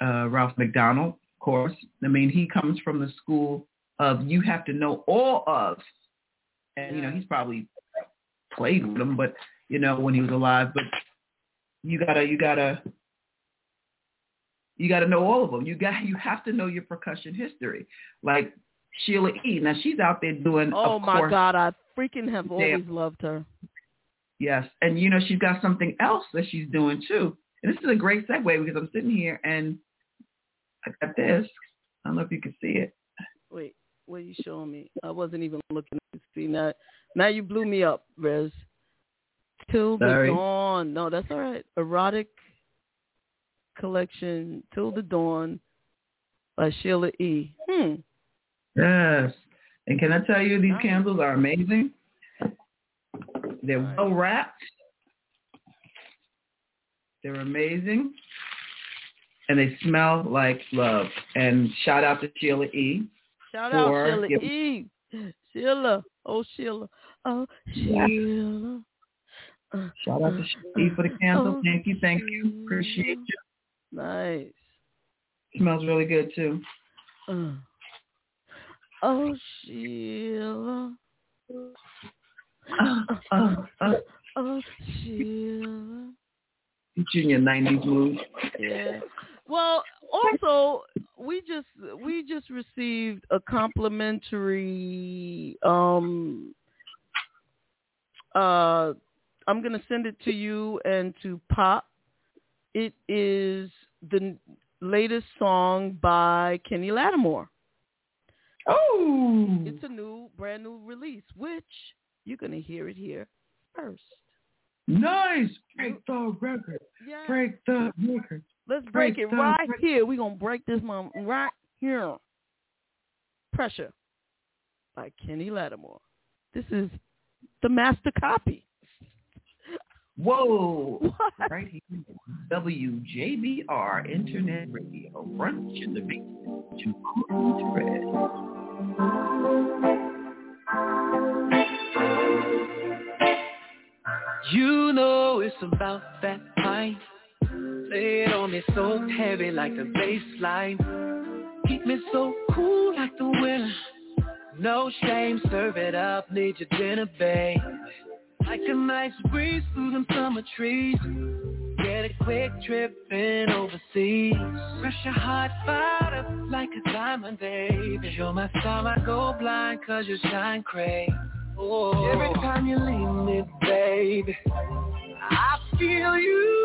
uh, Ralph MacDonald, of course. I mean, he comes from the school of you have to know all of, and you know, he's probably played with him, but you know, when he was alive. But you gotta, you gotta, you gotta know all of them. You got, you have to know your percussion history. Like Sheila E. Now she's out there doing. Oh my course, God, I freaking have Damn. always loved her. Yes, and you know she's got something else that she's doing too. And this is a great segue because I'm sitting here and I got this. I don't know if you can see it. Wait, what are you showing me? I wasn't even looking to see now. Now you blew me up, Rez. Till the dawn. No, that's all right. Erotic collection Till the Dawn by Sheila E. Hmm. Yes. And can I tell you, these candles are amazing. They're well wrapped. They're amazing. And they smell like love. And shout out to Sheila E. Shout out Sheila giving- E. Sheila. Oh Sheila. Oh. Sheila. Uh, Shout out to Sheila E for the candles. Oh, Thank you, thank you. Appreciate you. Nice. Smells really good too. Uh. Oh Sheila. Uh, uh, uh. Oh Sheila. Junior nineties mood. Yeah. Well, also we just we just received a complimentary um uh I'm going to send it to you and to Pop. It is the latest song by Kenny Lattimore. Oh. It's a new brand new release which you're going to hear it here first. Nice. Break the record. Yeah. Break the record. Let's break, Break it right here. We're going to break this mom right here. Pressure by Kenny Lattimore. This is the master copy. Whoa. Right here. WJBR Internet Radio. Brunch in the basement. To Cool You know it's about that time. Lay on me so heavy like the bass line. Keep me so cool like the winter. No shame, serve it up, need your dinner, babe. Like a nice breeze through them summer trees. Get a quick trip in overseas. Press your heart fired up like a diamond, baby. You're my star, I go blind cause you shine crazy. Oh. Every time you leave me, baby, I feel you.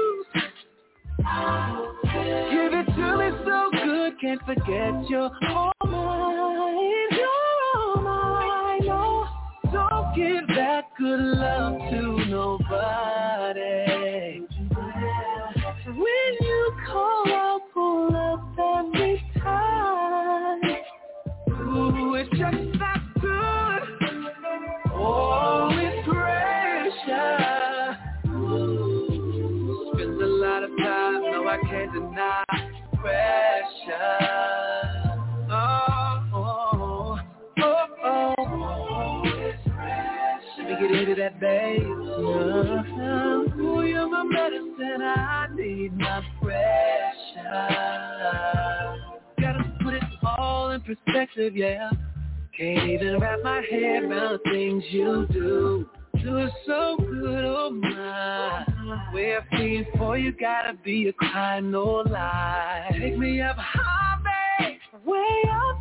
Give it to me so good, can't forget you're pressure. Oh, oh, oh, oh, oh. Let me get into that. Ooh, you're my medicine, I need my. Gotta put it all in perspective, yeah. Can't even wrap my head around the things you do. Do it so good, oh my. We're feeling for you gotta be a crime, no lie. Take me up high, babe, way up.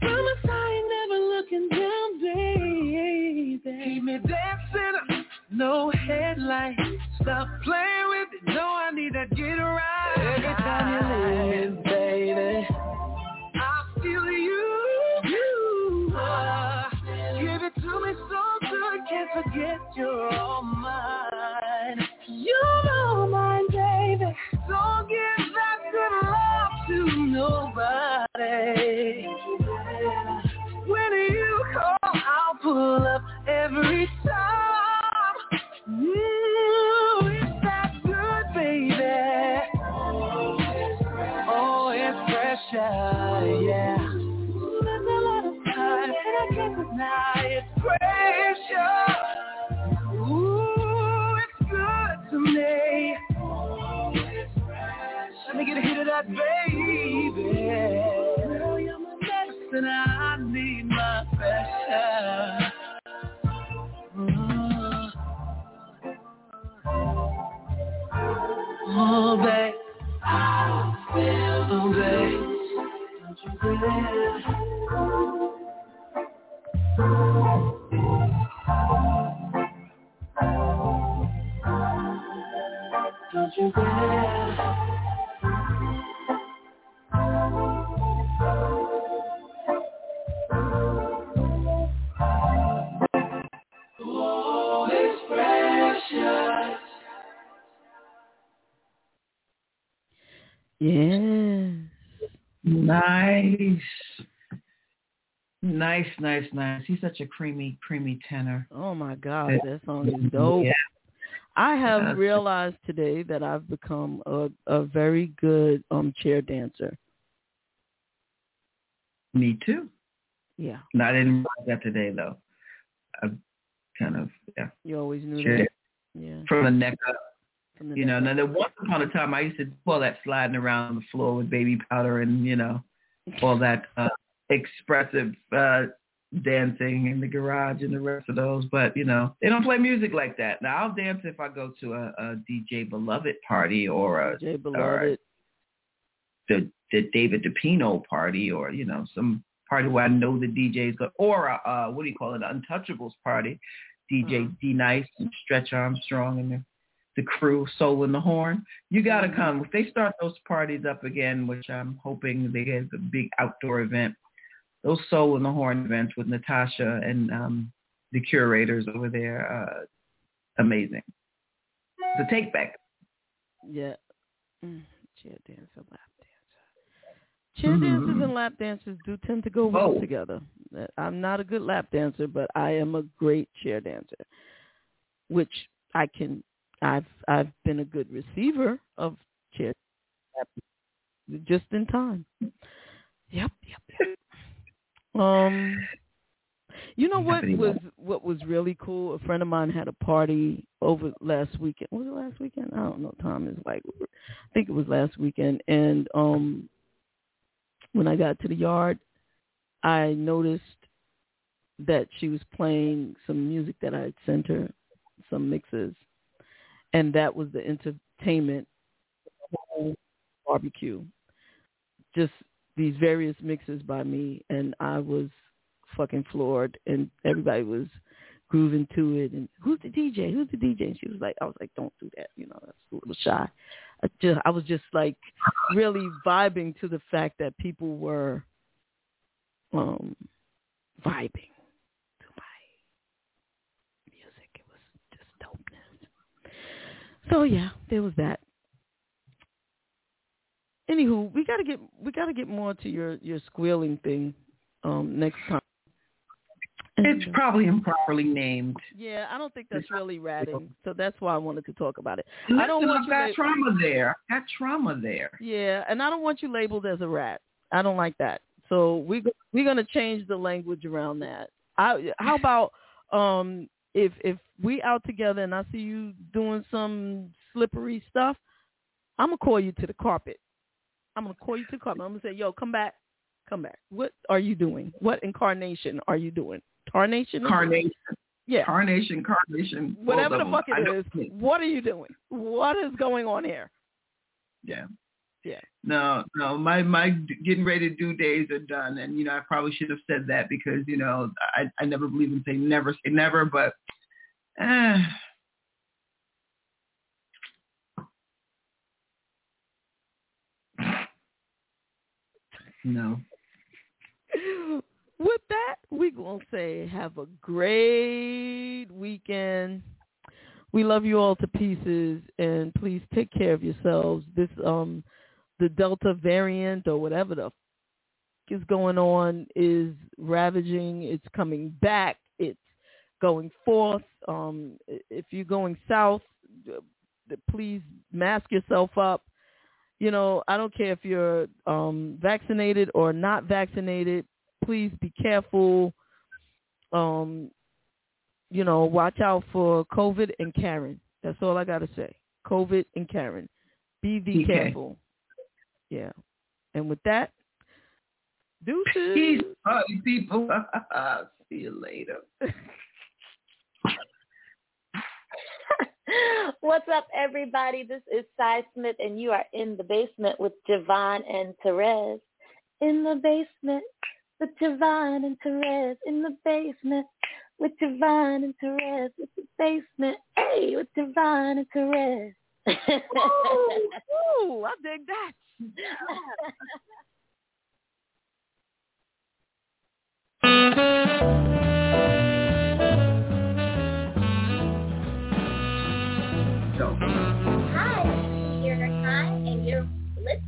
Promise I ain't never looking down, baby. Keep me dancing, no headlights. Stop playing with me, no I need that get right. Every time you leave, baby, I feel you. Give it to me so good, can't forget you're all mine. You're all mine, baby. Don't give that good love to nobody. When you call, I'll pull up every time. Oh, babe. Oh, babe. Don't you dare. Don't you dare. Yes. Nice. Nice, nice, nice. He's such a creamy, creamy tenor. Oh my God, that song is dope. Yeah. I have That's- realized today that I've become a, a very good um chair dancer. Me too. Yeah. No, I didn't realize that today though. I kind of yeah. You always knew Sure. that. Yeah. From the neck up. You know, now there once upon a time I used to do all that sliding around the floor with baby powder and, you know, all that uh expressive uh dancing in the garage and the rest of those. But, you know, they don't play music like that. Now I'll dance if I go to a, a DJ Beloved party or a or Beloved. the the David DePino party or you know some party where I know the DJs go or a, uh what do you call it an Untouchables party, DJ D Nice and Stretch Armstrong and the crew Soul in the Horn. You got to come if they start those parties up again, which I'm hoping they get a big outdoor event. Those Soul in the Horn events with Natasha and um the curators over there, uh amazing. The take back. Yeah. Mm, chair dancer, lap dancer. Chair dancers and lap dancers do tend to go well Oh. together. I'm not a good lap dancer, but I am a great chair dancer, which I can. I've I've been a good receiver of chair just in time. Yep, yep, yep. Um, you know what was what was really cool? A friend of mine had a party over last weekend. Was it last weekend? I don't know. Time is like, I think it was last weekend. And um, when I got to the yard, I noticed that she was playing some music that I had sent her, some mixes, and that was the entertainment barbecue. Just these various mixes by me, and I was fucking floored, and everybody was grooving to it. And who's the DJ? Who's the DJ? And she was like, I was like, don't do that. You know, that's a little shy. I just, I was just like really vibing to the fact that people were um vibing to my music. It was just dopeness. So yeah, there was that. Anywho, we gotta get we gotta get more to your your squealing thing um next time. It's probably improperly named. Yeah, I don't think that's really ratting, so that's why I wanted to talk about it. I don't want I've you. got lab- trauma there. Got trauma there. Yeah, and I don't want you labeled as a rat. I don't like that. So we we're gonna change the language around that. I how about um if if we out together and I see you doing some slippery stuff, I'm gonna call you to the carpet. I'm gonna call you to the carpet. I'm gonna say, yo, come back, come back. What are you doing? What incarnation are you doing? Tarnation? Carnation. Yeah. Carnation, carnation. Whatever the fuck it is, what are you doing? What is going on here? Yeah. Yeah. No, no, my my getting ready to do days are done, and you know I probably should have said that because you know I I never believe in saying never say never, but <sighs> no. with that, we gonna say have a great weekend. We love you all to pieces, and please take care of yourselves. This um, the Delta variant or whatever the is going on is ravaging. It's coming back. Going forth. Um, if you're going south, please mask yourself up. You know, I don't care if you're um, vaccinated or not vaccinated. Please be careful. Um, you know, watch out for COVID and Karen. That's all I got to say. COVID and Karen. Be be careful. Yeah. And with that, deuces. Peace, party people. <laughs> See you later. <laughs> <laughs> What's up, everybody? This is Cy Smith, and you are in the basement with JaVonne and Terez. In the basement with JaVonne and Terez. In the basement with JaVonne and Terez. With the basement, hey, with JaVonne and Terez. Ooh, ooh, I dig that. Hi, <laughs>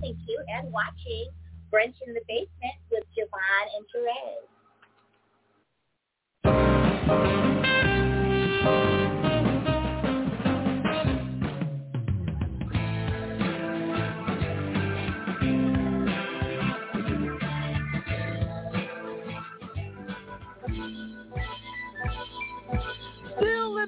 listening to and watching Brunch in the Basement with JaVonne and Terez.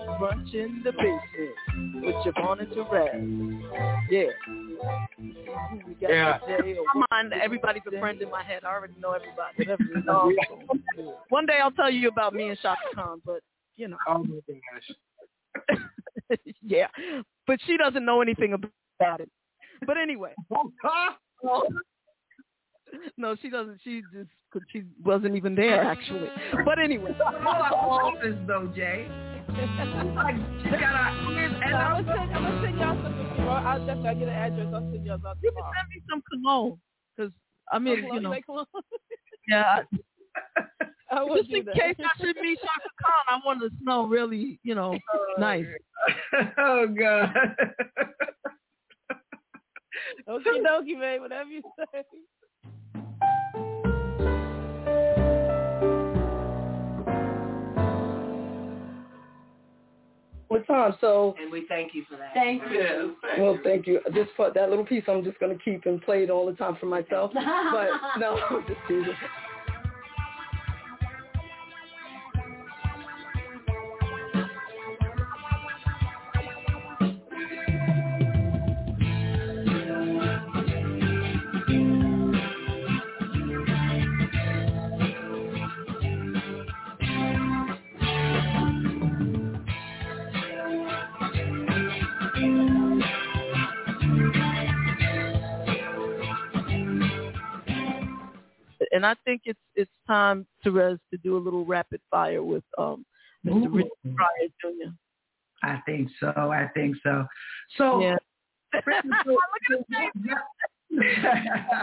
Brunch in the basement with JaVonne and Terez. Yeah. Yeah. Come on, everybody's a friend in my head. I already know everybody. <laughs> Um, one day I'll tell you about me and Chaka Khan, but you know. Oh my gosh. <laughs> yeah, but she doesn't know anything about it. But anyway. <laughs> no, she doesn't. She just she wasn't even there actually. But anyway. office though, Jay. Like she got our ears and I'm gonna, send, y'all something tomorrow. I'll definitely get an address. I'll send y'all about You can send me some cologne, cause I mean, you know, yeah. I Just in case I should meet Chaka Khan, I want to smell really, you know, nice. oh God. Okie dokie, babe. Whatever you say. What time? So And we thank you for that. Thank you. Well, thank you. This part, that little piece, I'm just gonna keep and play it all the time for myself. <laughs> But no, just teasing. And I think it's it's time, Terez, to do a little rapid fire with um Mr. Ooh. Richard Pryor Jr. I think so. I think so. So Yeah. <laughs> <laughs>